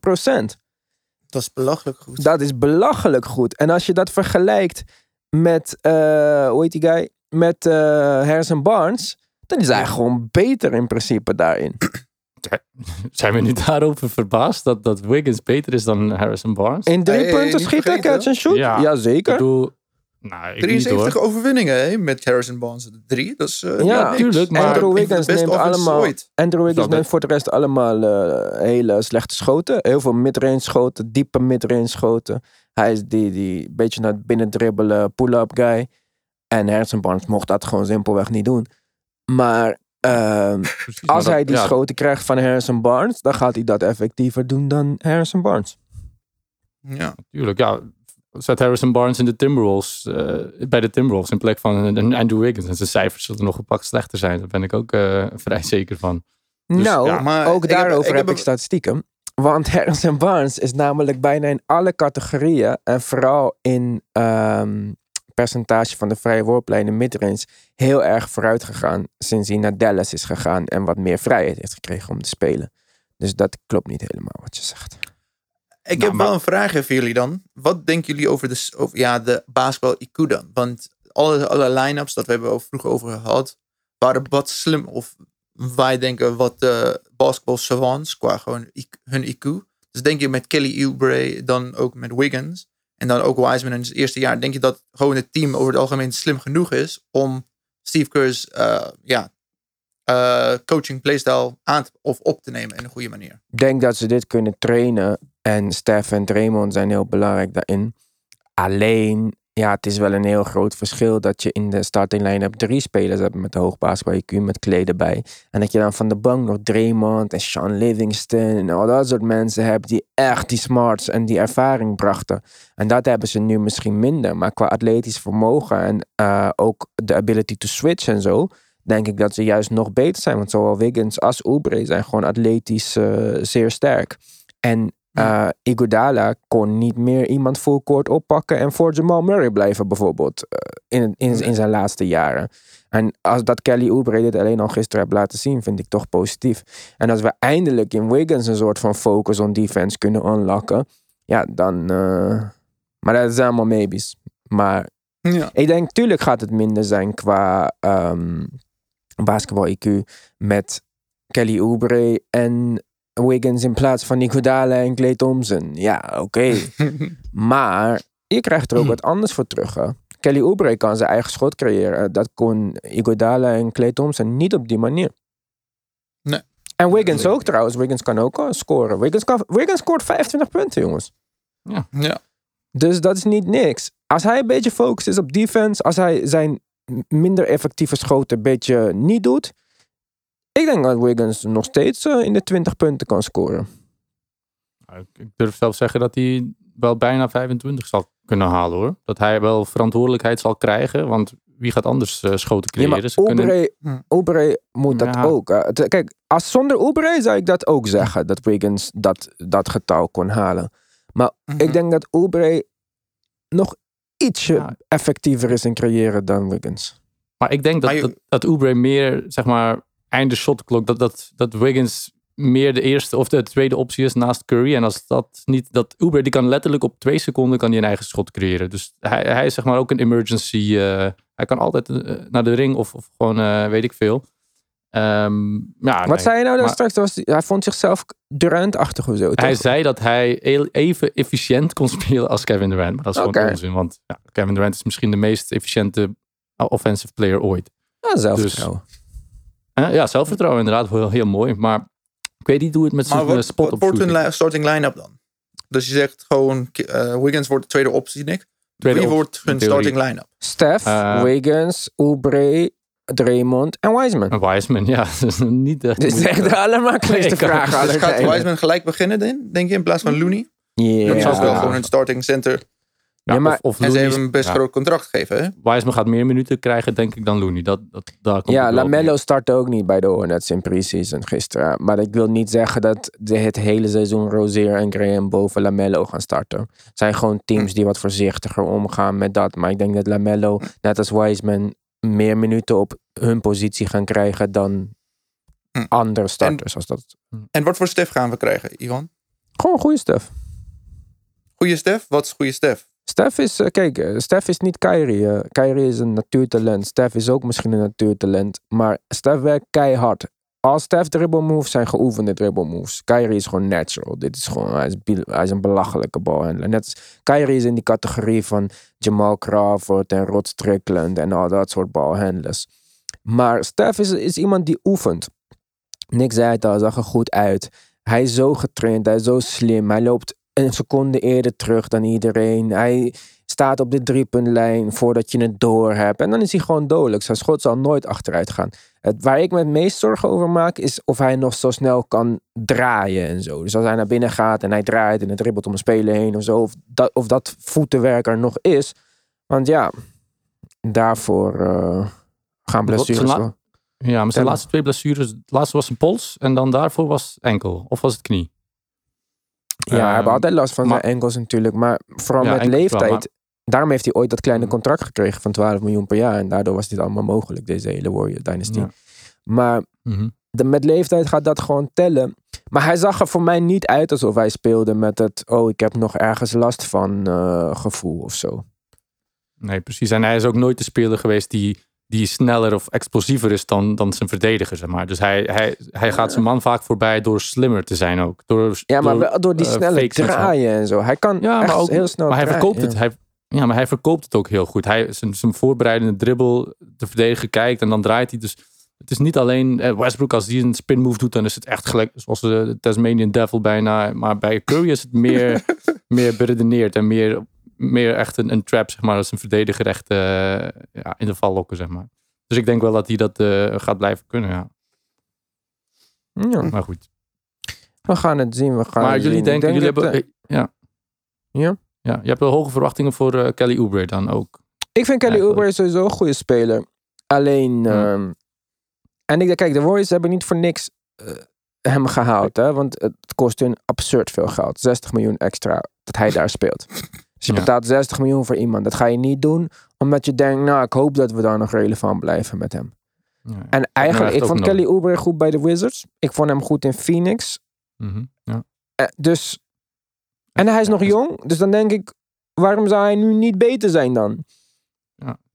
Dat is belachelijk goed. Dat is belachelijk goed. En als je dat vergelijkt met, uh, hoe heet die guy? Met uh, Harrison Barnes, dan is hij gewoon beter in principe daarin. Zijn we nu daarover verbaasd dat, dat Wiggins beter is dan Harrison Barnes? In drie punten schieten, catch and shoot? Ja, Jazeker. Ik bedoel, nou, 73 overwinningen hè, met Harrison Barnes. Drie, dat is uh, ja, natuurlijk. Maar Andrew Wiggins neemt allemaal. Andrew Wiggins neemt voor de rest allemaal uh, hele slechte schoten. Heel veel midrange schoten, diepe midrange schoten. Hij is die, die beetje naar binnen dribbelen, pull-up guy. En Harrison Barnes mocht dat gewoon simpelweg niet doen. Maar uh, Precies, als hij die ja. schoten krijgt van Harrison Barnes, dan gaat hij dat effectiever doen dan Harrison Barnes. Ja, natuurlijk. Ja, zet Harrison Barnes in de Timberwolves, uh, bij de Timberwolves in plek van Andrew Wiggins. En zijn cijfers zullen nog een pak slechter zijn. Daar ben ik ook uh, vrij zeker van. Dus, nou, ja. maar ook daarover heb, ik, heb ik statistieken. Want Harrison Barnes is namelijk bijna in alle categorieën en vooral in um, percentage van de vrije worplijnen midrange heel erg vooruit gegaan sinds hij naar Dallas is gegaan en wat meer vrijheid heeft gekregen om te spelen. Dus dat klopt niet helemaal wat je zegt. Ik nou, heb wel een vraag voor jullie dan. Wat denken jullie over de, over, ja, de basketbal IQ dan? Want alle, alle line-ups dat we hebben vroeger over gehad, waren wat slim. Of wij denken wat uh, basketbal savants qua gewoon hun IQ. Dus denk je met Kelly Oubre, dan ook met Wiggins. En dan ook Wiseman in het eerste jaar. Denk je dat gewoon het team over het algemeen slim genoeg is om Steve Kerr's uh, ja, uh, coaching playstyle aan of op te nemen in een goede manier? Ik denk dat ze dit kunnen trainen en Stef en Draymond zijn heel belangrijk daarin. Alleen, ja, het is wel een heel groot verschil dat je in de starting line-up drie spelers hebt met hoog basketbal IQ, met kleden bij. En dat je dan van de bank nog Draymond en Sean Livingston en al dat soort mensen hebt die echt die smarts en die ervaring brachten. En dat hebben ze nu misschien minder. Maar qua atletisch vermogen en uh, ook de ability to switch en zo, denk ik dat ze juist nog beter zijn. Want zowel Wiggins als Oubre zijn gewoon atletisch uh, zeer sterk. En uh, Iguodala kon niet meer iemand full court oppakken en voor Jamal Murray blijven bijvoorbeeld uh, in, in, in zijn laatste jaren. En als dat Kelly Oubre dit alleen al gisteren heeft laten zien, vind ik toch positief. En als we eindelijk in Wiggins een soort van focus on defense kunnen unlocken, ja, dan... Uh, maar dat zijn allemaal maybes. Maar ja. ik denk, tuurlijk gaat het minder zijn qua um, basketbal IQ met Kelly Oubre en Wiggins in plaats van Iguodala en Clay Thompson. Ja, oké. maar je krijgt er ook wat anders voor terug. Hè? Kelly Oubre kan zijn eigen schot creëren. Dat kon Iguodala en Clay Thompson niet op die manier. Nee. En Wiggins ook trouwens. Wiggins kan ook scoren. Wiggins, kan, Wiggins scoort 25 punten, jongens. Ja. ja. Dus dat is niet niks. Als hij een beetje focust is op defense, als hij zijn minder effectieve schoten een beetje niet doet, ik denk dat Wiggins nog steeds uh, in de 20 punten kan scoren. Ik durf zelf zeggen dat hij wel bijna 25 zal kunnen halen hoor. Dat hij wel verantwoordelijkheid zal krijgen. Want wie gaat anders uh, schoten creëren? Ja, maar kunnen... Moet dat ook. Uh, kijk, als zonder Oubre zou ik dat ook zeggen. Dat Wiggins dat, dat getal kon halen. Maar mm -hmm. ik denk dat Oubre nog ietsje Ja. effectiever is in creëren dan Wiggins. Maar ik denk dat, je- dat, dat Oubre meer, zeg maar, einde shotklok, dat, dat, dat Wiggins meer de eerste of de tweede optie is naast Curry. En als dat niet, dat Oubre, die kan letterlijk op twee seconden kan hij een eigen schot creëren. Dus hij, hij is zeg maar ook een emergency, eh, hij kan altijd eh, naar de ring of, of gewoon, eh, weet ik veel. Ehm, ja, Wat nee. zei je nou daar straks? Was, hij vond zichzelf Durant-achtig of zo. Hij toch? zei dat hij heel- even efficiënt kon spelen als Kevin Durant. Maar dat is gewoon onzin. Want ja, Kevin Durant is misschien de meest efficiënte offensive player ooit. Ja, zelfvertrouwen. Eh, ja, zelfvertrouwen inderdaad. Wel heel mooi. Maar ik weet niet hoe het met zijn eh, spot wat op wordt li- starting line-up dan? Dus je zegt gewoon, eh, Wiggins wordt de tweede optie, Nick. Tweede Wie op- wordt hun starting line-up? Steph, Eh, Wiggins, Oubre, Draymond en Wiseman. Wiseman, ja. Dat is niet. Dit is echt de allermakkelijkste Nee, vraag. Dus gaat. Wiseman gelijk beginnen, in, denk je, in plaats van Looney? Ja. Dat is wel gewoon een starting center. Ja, Ja, maar- of, of En ze hebben hem een best ja, groot contract gegeven, hè? Wiseman gaat meer minuten krijgen, denk ik, dan Looney. Dat, dat, daar komt Ja, Lamello startte ook niet bij de Hornets in preseason gisteren. Maar ik wil niet zeggen dat de, het hele seizoen Rozier en Graham boven Lamello gaan starten. Het zijn gewoon teams die wat voorzichtiger omgaan met dat. Maar ik denk dat Lamello, net als Wiseman, meer minuten op hun positie gaan krijgen dan Hm. andere starters. Als dat... En wat voor Stef gaan we krijgen, Ivan? Gewoon goede stuff. Goeie Stef? Wat is goede Stef? Stef is, eh, kijk, eh, Stef is niet Kyrie. eh. Kyrie is een natuurtalent. Stef is ook misschien een natuurtalent. Maar Stef werkt keihard. Al Stef dribble moves zijn geoefende dribble moves. Kyrie is gewoon natural. Dit is gewoon, hij is, is een belachelijke balhandler. Net als, Kyrie is in die categorie van Jamal Crawford en Rod Strickland en al dat soort balhandlers. Maar Stef is, is iemand die oefent. Nick zei het al, zag er goed uit. Hij is zo getraind, hij is zo slim. Hij loopt een seconde eerder terug dan iedereen. Hij staat op de driepuntlijn voordat je het door hebt. En dan is hij gewoon dodelijk. Zijn schot zal nooit achteruit gaan. Het, waar ik me het meest zorgen over maak, is of hij nog zo snel kan draaien en zo. Dus als hij naar binnen gaat en hij draait en het dribbelt om een speler heen of zo. Of dat, of dat voetenwerk er nog is. Want ja, daarvoor eh, gaan blessures wel. Ja, maar zijn laatste twee blessures. Het laatste was een pols en dan daarvoor was enkel. Of was het knie? Ja, hij heeft Ehm, altijd last van maar- zijn enkels natuurlijk. Maar vooral Ja, met leeftijd. Daarom heeft hij ooit dat kleine Mm. contract gekregen van 12 miljoen per jaar. En daardoor was dit allemaal mogelijk, deze hele Warrior Dynasty. Ja. Maar Mhm. de, met leeftijd gaat dat gewoon tellen. Maar hij zag er voor mij niet uit alsof hij speelde met het... Oh, ik heb nog ergens last van eh, gevoel of zo. Nee, precies. En hij is ook nooit de speler geweest die, die sneller of explosiever is dan, dan zijn verdediger, zeg maar. Dus hij, hij, hij gaat zijn man vaak voorbij door slimmer te zijn ook. Door, Ja, maar door, wel door die eh, snelle zo. draaien en zo. Hij kan Ja, maar ook, heel snel maar hij draaien, verkoopt ja. het. Hij, ja, maar hij verkoopt het ook heel goed. Hij, zijn, zijn voorbereidende dribbel, de verdediger kijkt en dan draait hij. Dus het is niet alleen eh, Westbrook als die een spin move doet, dan is het echt gelijk zoals de Tasmanian Devil bijna. Maar bij Curry is het meer, meer beredeneerd en meer, meer echt een, een trap, zeg maar, als een verdediger echt eh, ja, in de val lokken, zeg maar. Dus ik denk wel dat hij dat eh, gaat blijven kunnen, ja. Ja, Maar goed. we gaan het zien, we gaan maar jullie zien. Denken, denk jullie hebben... ja. Ja? Ja, je hebt wel hoge verwachtingen voor eh, Kelly Oubre dan ook. Ik vind Kelly. Oubre sowieso een goede speler. Alleen, Ja. ehm, en ik kijk, de Warriors hebben niet voor niks eh, hem gehaald. Hè? Want het kost hun absurd veel geld. 60 miljoen extra dat hij daar speelt. Dus je Ja. betaalt 60 miljoen voor iemand. Dat ga je niet doen omdat je denkt, nou, ik hoop dat we daar nog relevant blijven met hem. Ja. En eigenlijk, ik vond Kelly Oubre goed bij de Wizards. Ik vond hem goed in Phoenix. Mhm, ja. Eh, dus, en hij is Ja, nog dus- jong. Dus dan denk ik, waarom zou hij nu niet beter zijn dan?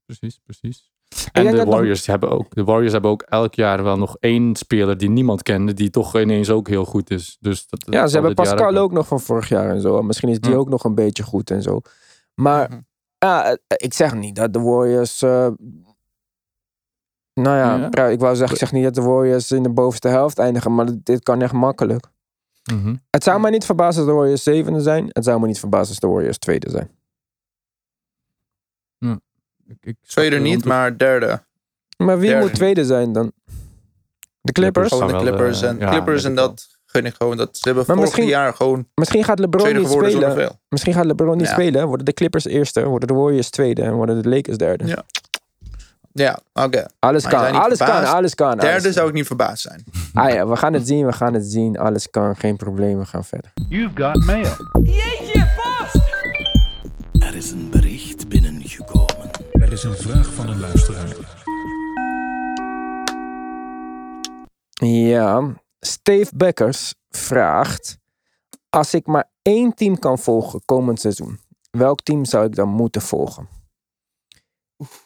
precies, precies. En de nog- Warriors, hebben ook, de Warriors hebben ook elk jaar wel nog één speler die niemand kende, die toch ineens ook heel goed is. Dus dat, Ja, ze hebben Pascal ook ook nog van vorig jaar en zo. Misschien is die Ja. ook nog een beetje goed en zo. Maar Mhm. ja, eh, ik zeg niet dat de Warriors. eh, nou ja, Ja. ja, ik wou zeggen, ik zeg niet dat de Warriors in de bovenste helft eindigen, maar dit kan echt makkelijk. Mhm. Het zou mij niet verbazen als de Warriors zevende zijn. Het zou me niet verbazen als de Warriors tweede zijn. Ik, ik Tweede niet, maar derde. Maar wie Derde. moet tweede zijn dan? De Clippers? zou Gewoon de wel, Clippers. eh, en ja, Clippers en dat gun ik gewoon. Dat, ze hebben Maar vorig misschien- jaar gewoon Misschien gaat LeBron niet spelen. Misschien gaat LeBron niet Ja. spelen. Worden de Clippers eerste, worden de Warriors tweede en worden de Lakers derde. Ja. Ja, oké. Alles kan, alles kan, alles kan. alles Derde kan. zou ik niet verbaasd zijn. Ah ja, we gaan het zien, we gaan het zien. Alles kan, geen probleem, we gaan verder. You've got mail. Er is een bericht binnengekomen. Er is een vraag van een luisteraar. Ja, Steve Bekkers vraagt: Als ik maar één team kan volgen komend seizoen, welk team zou ik dan moeten volgen?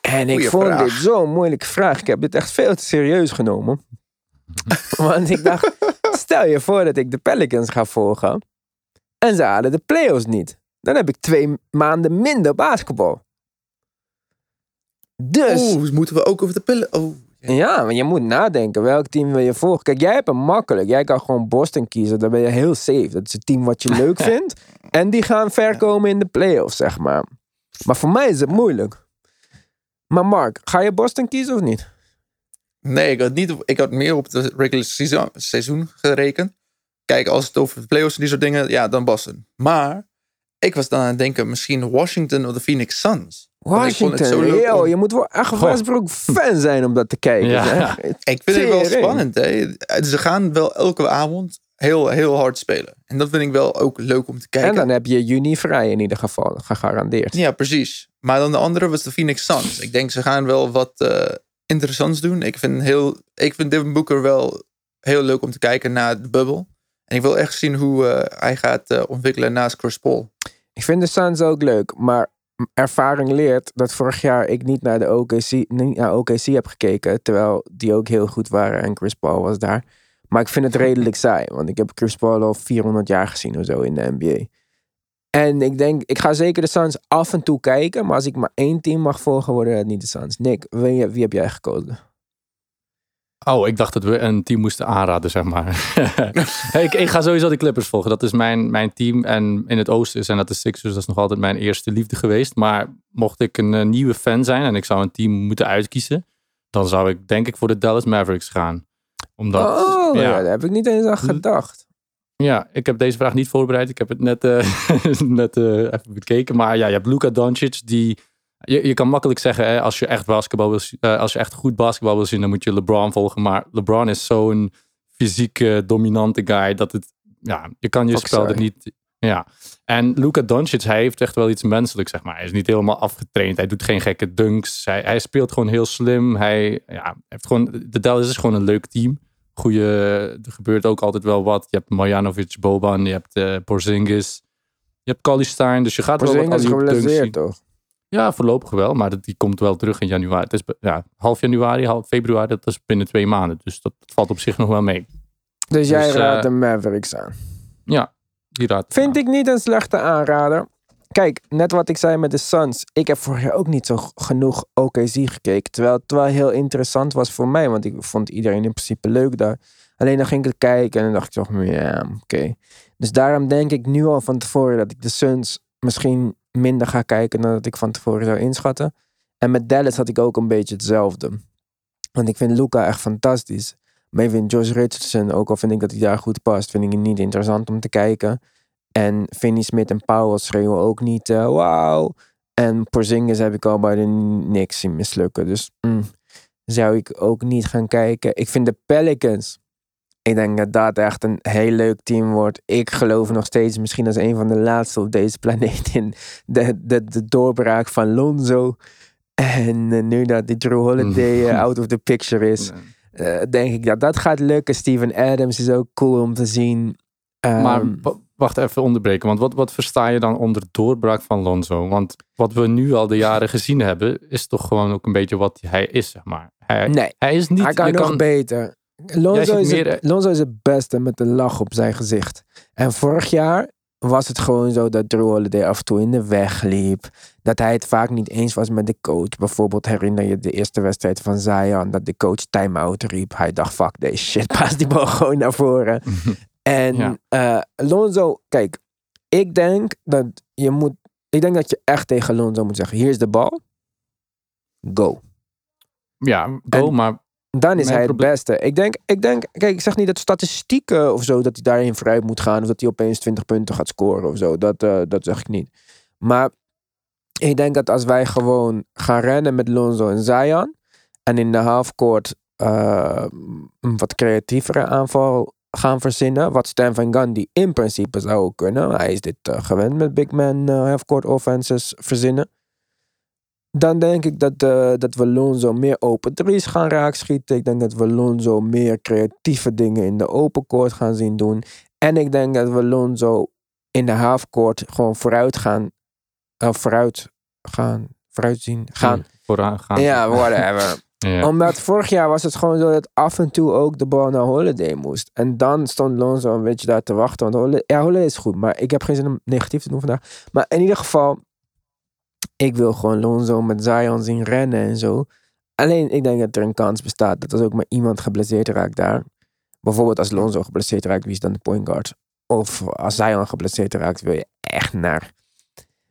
En ik goeie vond vraag. dit zo'n moeilijke vraag. Ik heb dit echt veel te serieus genomen. Want ik dacht, stel je voor dat ik de Pelicans ga volgen en ze halen de playoffs niet. Dan heb ik twee maanden minder basketbal. Dus Oeh, moeten we ook over de pillen? Oh, ja, maar je moet nadenken. Welk team wil je volgen? Kijk, jij hebt hem makkelijk. Jij kan gewoon Boston kiezen. Dan ben je heel safe. Dat is het team wat je leuk vindt. En die gaan ver komen in de playoffs, zeg maar. Maar voor mij is het moeilijk. Maar Mark, ga je Boston kiezen of niet? Nee, ik had, niet, op- ik had meer op de regular season, seizoen gerekend. Kijk, als het over de playoffs en die soort dingen, ja, dan Boston. Maar ik was dan aan het denken, misschien Washington of de Phoenix Suns. Want ik vond het Washington, zo leuk yo, om- je moet wel echt. Westbrook fan zijn om dat te kijken. Ja. zeg. Ik vind het wel spannend. Hè? Ze gaan wel elke avond heel, heel hard spelen. En dat vind ik wel ook leuk om te kijken. En dan heb je juni vrij in ieder geval, gegarandeerd. Ja, precies. Maar dan de andere was de Phoenix Suns. Ik denk ze gaan wel wat eh, interessants doen. Ik vind, heel, ik vind Devin Booker wel heel leuk om te kijken naar de bubbel. En ik wil echt zien hoe eh, hij gaat eh, ontwikkelen naast Chris Paul. Ik vind de Suns ook leuk, maar ervaring leert dat vorig jaar ik niet naar de OKC, niet naar OKC heb gekeken, terwijl die ook heel goed waren en Chris Paul was daar. Maar ik vind het redelijk saai, want ik heb Chris Paul al 400 jaar gezien of zo in de NBA. En ik denk, ik ga zeker de Suns af en toe kijken, maar als ik maar één team mag volgen, worden het niet de Suns. Nick, wie, wie heb jij gekozen? Oh, ik dacht dat we een team moesten aanraden, zeg maar. ik, ik ga sowieso de Clippers volgen. Dat is mijn, mijn team. En in het oosten zijn dat de Sixers. Dat is nog altijd mijn eerste liefde geweest. Maar mocht ik een eh, nieuwe fan zijn en ik zou een team moeten uitkiezen, dan zou ik denk ik voor de Dallas Mavericks gaan. Omdat, oh, ja. ja, daar heb ik niet eens aan gedacht. ja, ik heb deze vraag niet voorbereid. Ik heb het net, eh, net eh, even bekeken. Maar ja, je hebt Luka Doncic die... Je, je kan makkelijk zeggen, hè, als je echt basketbal wil, eh, als je echt goed basketbal wil zien, dan moet je LeBron volgen. Maar LeBron is zo'n fysiek dominante guy dat het, ja, je kan je Fuck spel er niet. Ja. En Luka Doncic, hij heeft echt wel iets menselijks, zeg maar. Hij is niet helemaal afgetraind. Hij doet geen gekke dunks. Hij, hij speelt gewoon heel slim. Hij ja, heeft gewoon, de Dallas is gewoon een leuk team. Goeie, er gebeurt ook altijd wel wat. Je hebt Marjanovic, Boban, je hebt eh, Porzingis. Je hebt Collie Stein, dus je gaat wel wat Porzingis dunks zien. geblesseerd, toch? Ja, voorlopig wel, maar die komt wel terug in januari. Het is ja, half januari, half februari, dat is binnen twee maanden. Dus dat, dat valt op zich nog wel mee. Dus jij Dus, eh, raadt de Mavericks aan. Ja, die raad. Vind ik niet een slechte aanrader. Kijk, net wat ik zei met de Suns. Ik heb vorig jaar ook niet zo genoeg OKC gekeken. Terwijl het wel heel interessant was voor mij. Want ik vond iedereen in principe leuk daar. Alleen dan ging ik kijken en dan dacht ik toch, ja, oké. Dus daarom denk ik nu al van tevoren dat ik de Suns misschien minder ga kijken dan dat ik van tevoren zou inschatten. En met Dallas had ik ook een beetje hetzelfde. Want ik vind Luca echt fantastisch. Maar ik vind Josh Richardson, ook al vind ik dat hij daar goed past, vind ik niet interessant om te kijken. En Finney Smith en Powell schreeuwen ook niet eh, wauw. En Porzingis heb ik al bij de Knicks zien mislukken. Dus mm, zou ik ook niet gaan kijken. Ik vind de Pelicans. Ik denk dat dat echt een heel leuk team wordt. Ik geloof nog steeds misschien als een van de laatste op deze planeet in de, de, de doorbraak van Lonzo. En eh, nu dat die Drew Holiday eh, out of the picture is, eh, denk ik dat dat gaat lukken. Steven Adams is ook cool om te zien. Maar Ehm, wacht even onderbreken, want wat, wat versta je dan onder doorbraak van Lonzo? Want wat we nu al de jaren gezien hebben, is toch gewoon ook een beetje wat hij is, zeg maar. Hij, nee, hij is niet... hij kan nog beter. Lonzo is, meer, het, Lonzo is het beste met een lach op zijn gezicht. En vorig jaar was het gewoon zo dat Drew Holiday af en toe in de weg liep. Dat hij het vaak niet eens was met de coach. Bijvoorbeeld herinner je de eerste wedstrijd van Zion. Dat de coach time-out riep. Hij dacht, fuck deze shit, pas die bal gewoon naar voren. En Ja. eh, Lonzo, kijk, ik denk dat je moet, ik denk dat je echt tegen Lonzo moet zeggen, hier is de bal, go. Ja, go, En- maar Dan is hij het beste. Ik denk, ik denk, kijk, ik zeg niet dat statistieken of zo, dat hij daarin vooruit moet gaan. Of dat hij opeens 20 punten gaat scoren of zo. Dat, eh, dat zeg ik niet. Maar ik denk dat als wij gewoon gaan rennen met Lonzo en Zion. En in de halfcourt eh, een wat creatievere aanval gaan verzinnen. Wat Stan Van Gundy in principe zou kunnen. Hij is dit eh, gewend met big man uh, half-court offenses verzinnen. Dan denk ik dat, eh, dat we Lonzo meer open threes gaan raakschieten. Ik denk dat we Lonzo meer creatieve dingen in de open court gaan zien doen. En ik denk dat we Lonzo in de halfcourt gewoon vooruit gaan. Uh, vooruit gaan. Vooruit zien. Gaan. Vooraan gaan. Ja, whatever. Ja. Omdat vorig jaar was het gewoon zo dat af en toe ook de bal naar Holiday moest. En dan stond Lonzo een beetje daar te wachten. Want Holiday, ja, Holiday is goed, maar ik heb geen zin om negatief te doen vandaag. Maar in ieder geval, ik wil gewoon Lonzo met Zion zien rennen en zo. Alleen, ik denk dat er een kans bestaat dat als ook maar iemand geblesseerd raakt daar. Bijvoorbeeld als Lonzo geblesseerd raakt, wie is dan de point guard? Of als Zion geblesseerd raakt, wil je echt naar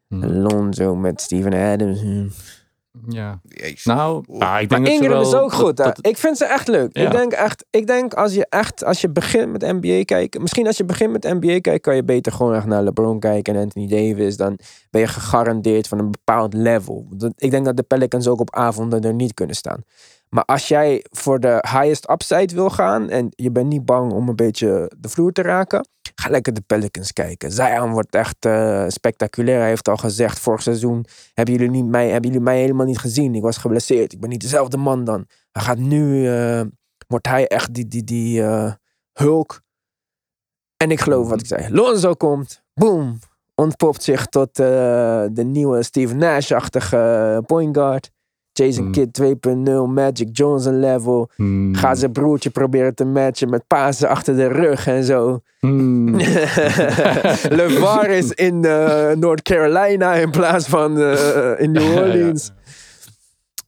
Hm. Lonzo met Steven Adams. Ja. Jezus. Nou, ik denk Maar dat ze Ingram is ook goed. hè. dat- dat- ik vind ze echt leuk. Ja. Ik denk echt, ik denk als je echt, als je begint met NBA kijken, misschien als je begint met NBA kijken, kan je beter gewoon echt naar LeBron kijken en Anthony Davis. Dan ben je gegarandeerd van een bepaald level. Ik denk dat de Pelicans ook op avonden er niet kunnen staan. Maar als jij voor de highest upside wil gaan en je bent niet bang om een beetje de vloer te raken, ga lekker de Pelicans kijken. Zion wordt echt eh, spectaculair. Hij heeft al gezegd vorig seizoen, hebben jullie, niet mij, hebben jullie mij helemaal niet gezien? Ik was geblesseerd. Ik ben niet dezelfde man dan. Hij gaat nu, eh, wordt hij echt die, die, die eh, hulk. En ik geloof wat ik zei. Lonzo komt, boom, ontpopt zich tot de nieuwe Steve Nash-achtige point guard. Jason Hmm. Kidd 2.0, Magic Johnson level. Hmm. Gaat zijn broertje proberen te matchen met Pasen achter de rug en zo. Hmm. LeVar is in eh, North Carolina in plaats van eh, in New Orleans.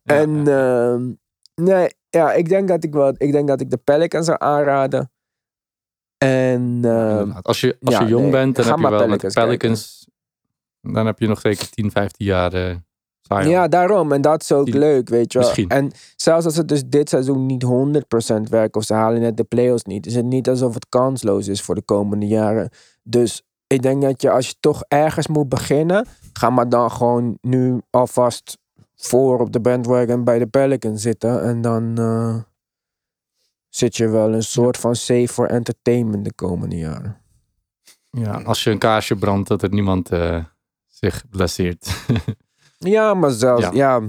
ja. En ehm, nee, ja, ik denk dat ik wel, ik denk dat ik de Pelicans zou aanraden. En ehm. Als je, als ja, je jong nee, bent, dan ga heb je wel met Pelicans de Pelicans. Dan heb je nog zeker 10, 15 jaar eh Zion. ja, daarom. En dat is ook Die- leuk, weet je wel. Misschien. En zelfs als het dus dit seizoen niet 100% werkt of ze halen net de playoffs niet, is het niet alsof het kansloos is voor de komende jaren. Dus ik denk dat je als je toch ergens moet beginnen, ga maar dan gewoon nu alvast voor op de bandwagon bij de Pelicans zitten. En dan eh, zit je wel een soort van safe voor entertainment de komende jaren. Ja, als je een kaarsje brandt, dat er niemand eh, zich blesseert. Ja, maar zelfs, Ja. ja,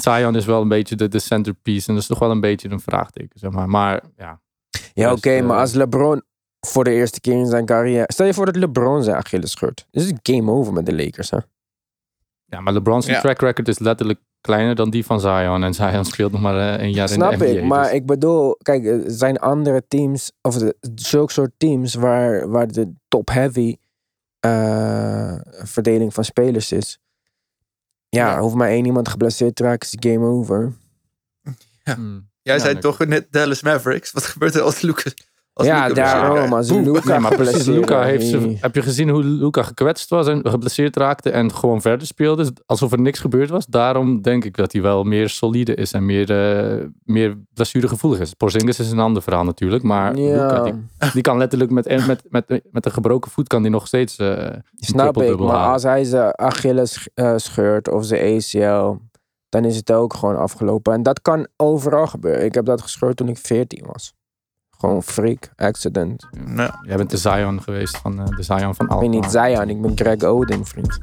Zion is wel een beetje de, de centerpiece. En dat is toch wel een beetje een vraagteken, zeg maar. Maar ja, Ja, Dus, oké, eh, maar als LeBron voor de eerste keer in zijn carrière... Stel je voor dat LeBron zijn Achilles scheurt. Dit is een game over met de Lakers, hè? ja maar LeBron's Ja. track record is letterlijk kleiner dan die van Zion. En Zion speelt nog maar eh, een jaar Snap in de NBA. ik, maar dus- ik bedoel... Kijk, er zijn andere teams... Of de, zulke soort teams waar, waar de top-heavy eh, verdeling van spelers is. Ja, Ja. hoeft maar één iemand geblesseerd te raken, is de game over. Hmm. Jij Ja, zei toch net Dallas Mavericks. Wat gebeurt er als Lucas? Als ja, daarom. Als? Luca Nee, maar Luca heeft ze, heb je gezien hoe Luca gekwetst was en geblesseerd raakte en gewoon verder speelde? Alsof er niks gebeurd was. Daarom denk ik dat hij wel meer solide is en meer, eh meer blessuregevoelig is. Porzingis is een ander verhaal natuurlijk. Maar Luca, die, die kan letterlijk met, met, met, met een gebroken voet kan die nog steeds eh, een snap ik. Maar halen. als hij zijn Achilles eh, scheurt of zijn ACL, dan is het ook gewoon afgelopen. En dat kan overal gebeuren. Ik heb dat gescheurd toen ik 14 was. Gewoon freak, accident. Nou, Jij bent de Zion geweest van eh, de Zion van Ik Alkmaar. ben niet Zion, ik ben Greg Oden, vriend.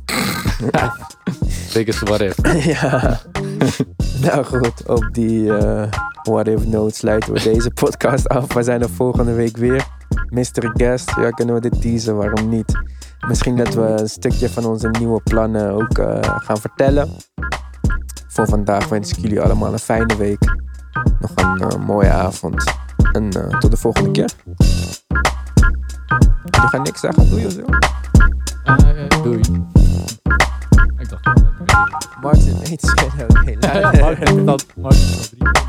Biggest what if. ja. nou goed, op die eh what if note sluiten we deze podcast af. We zijn er volgende week weer. Mystery guest, ja kunnen we dit teasen, waarom niet? Misschien dat we een stukje van onze nieuwe plannen ook eh, gaan vertellen. Voor vandaag wens ik jullie allemaal een fijne week. Nog een eh, mooie avond. En eh, tot de volgende keer. Je gaat niks zeggen, doei je zo? Eh, doei. Ik dacht dat het eh, Martin eet schijnen. leuk. dat. Martin dat.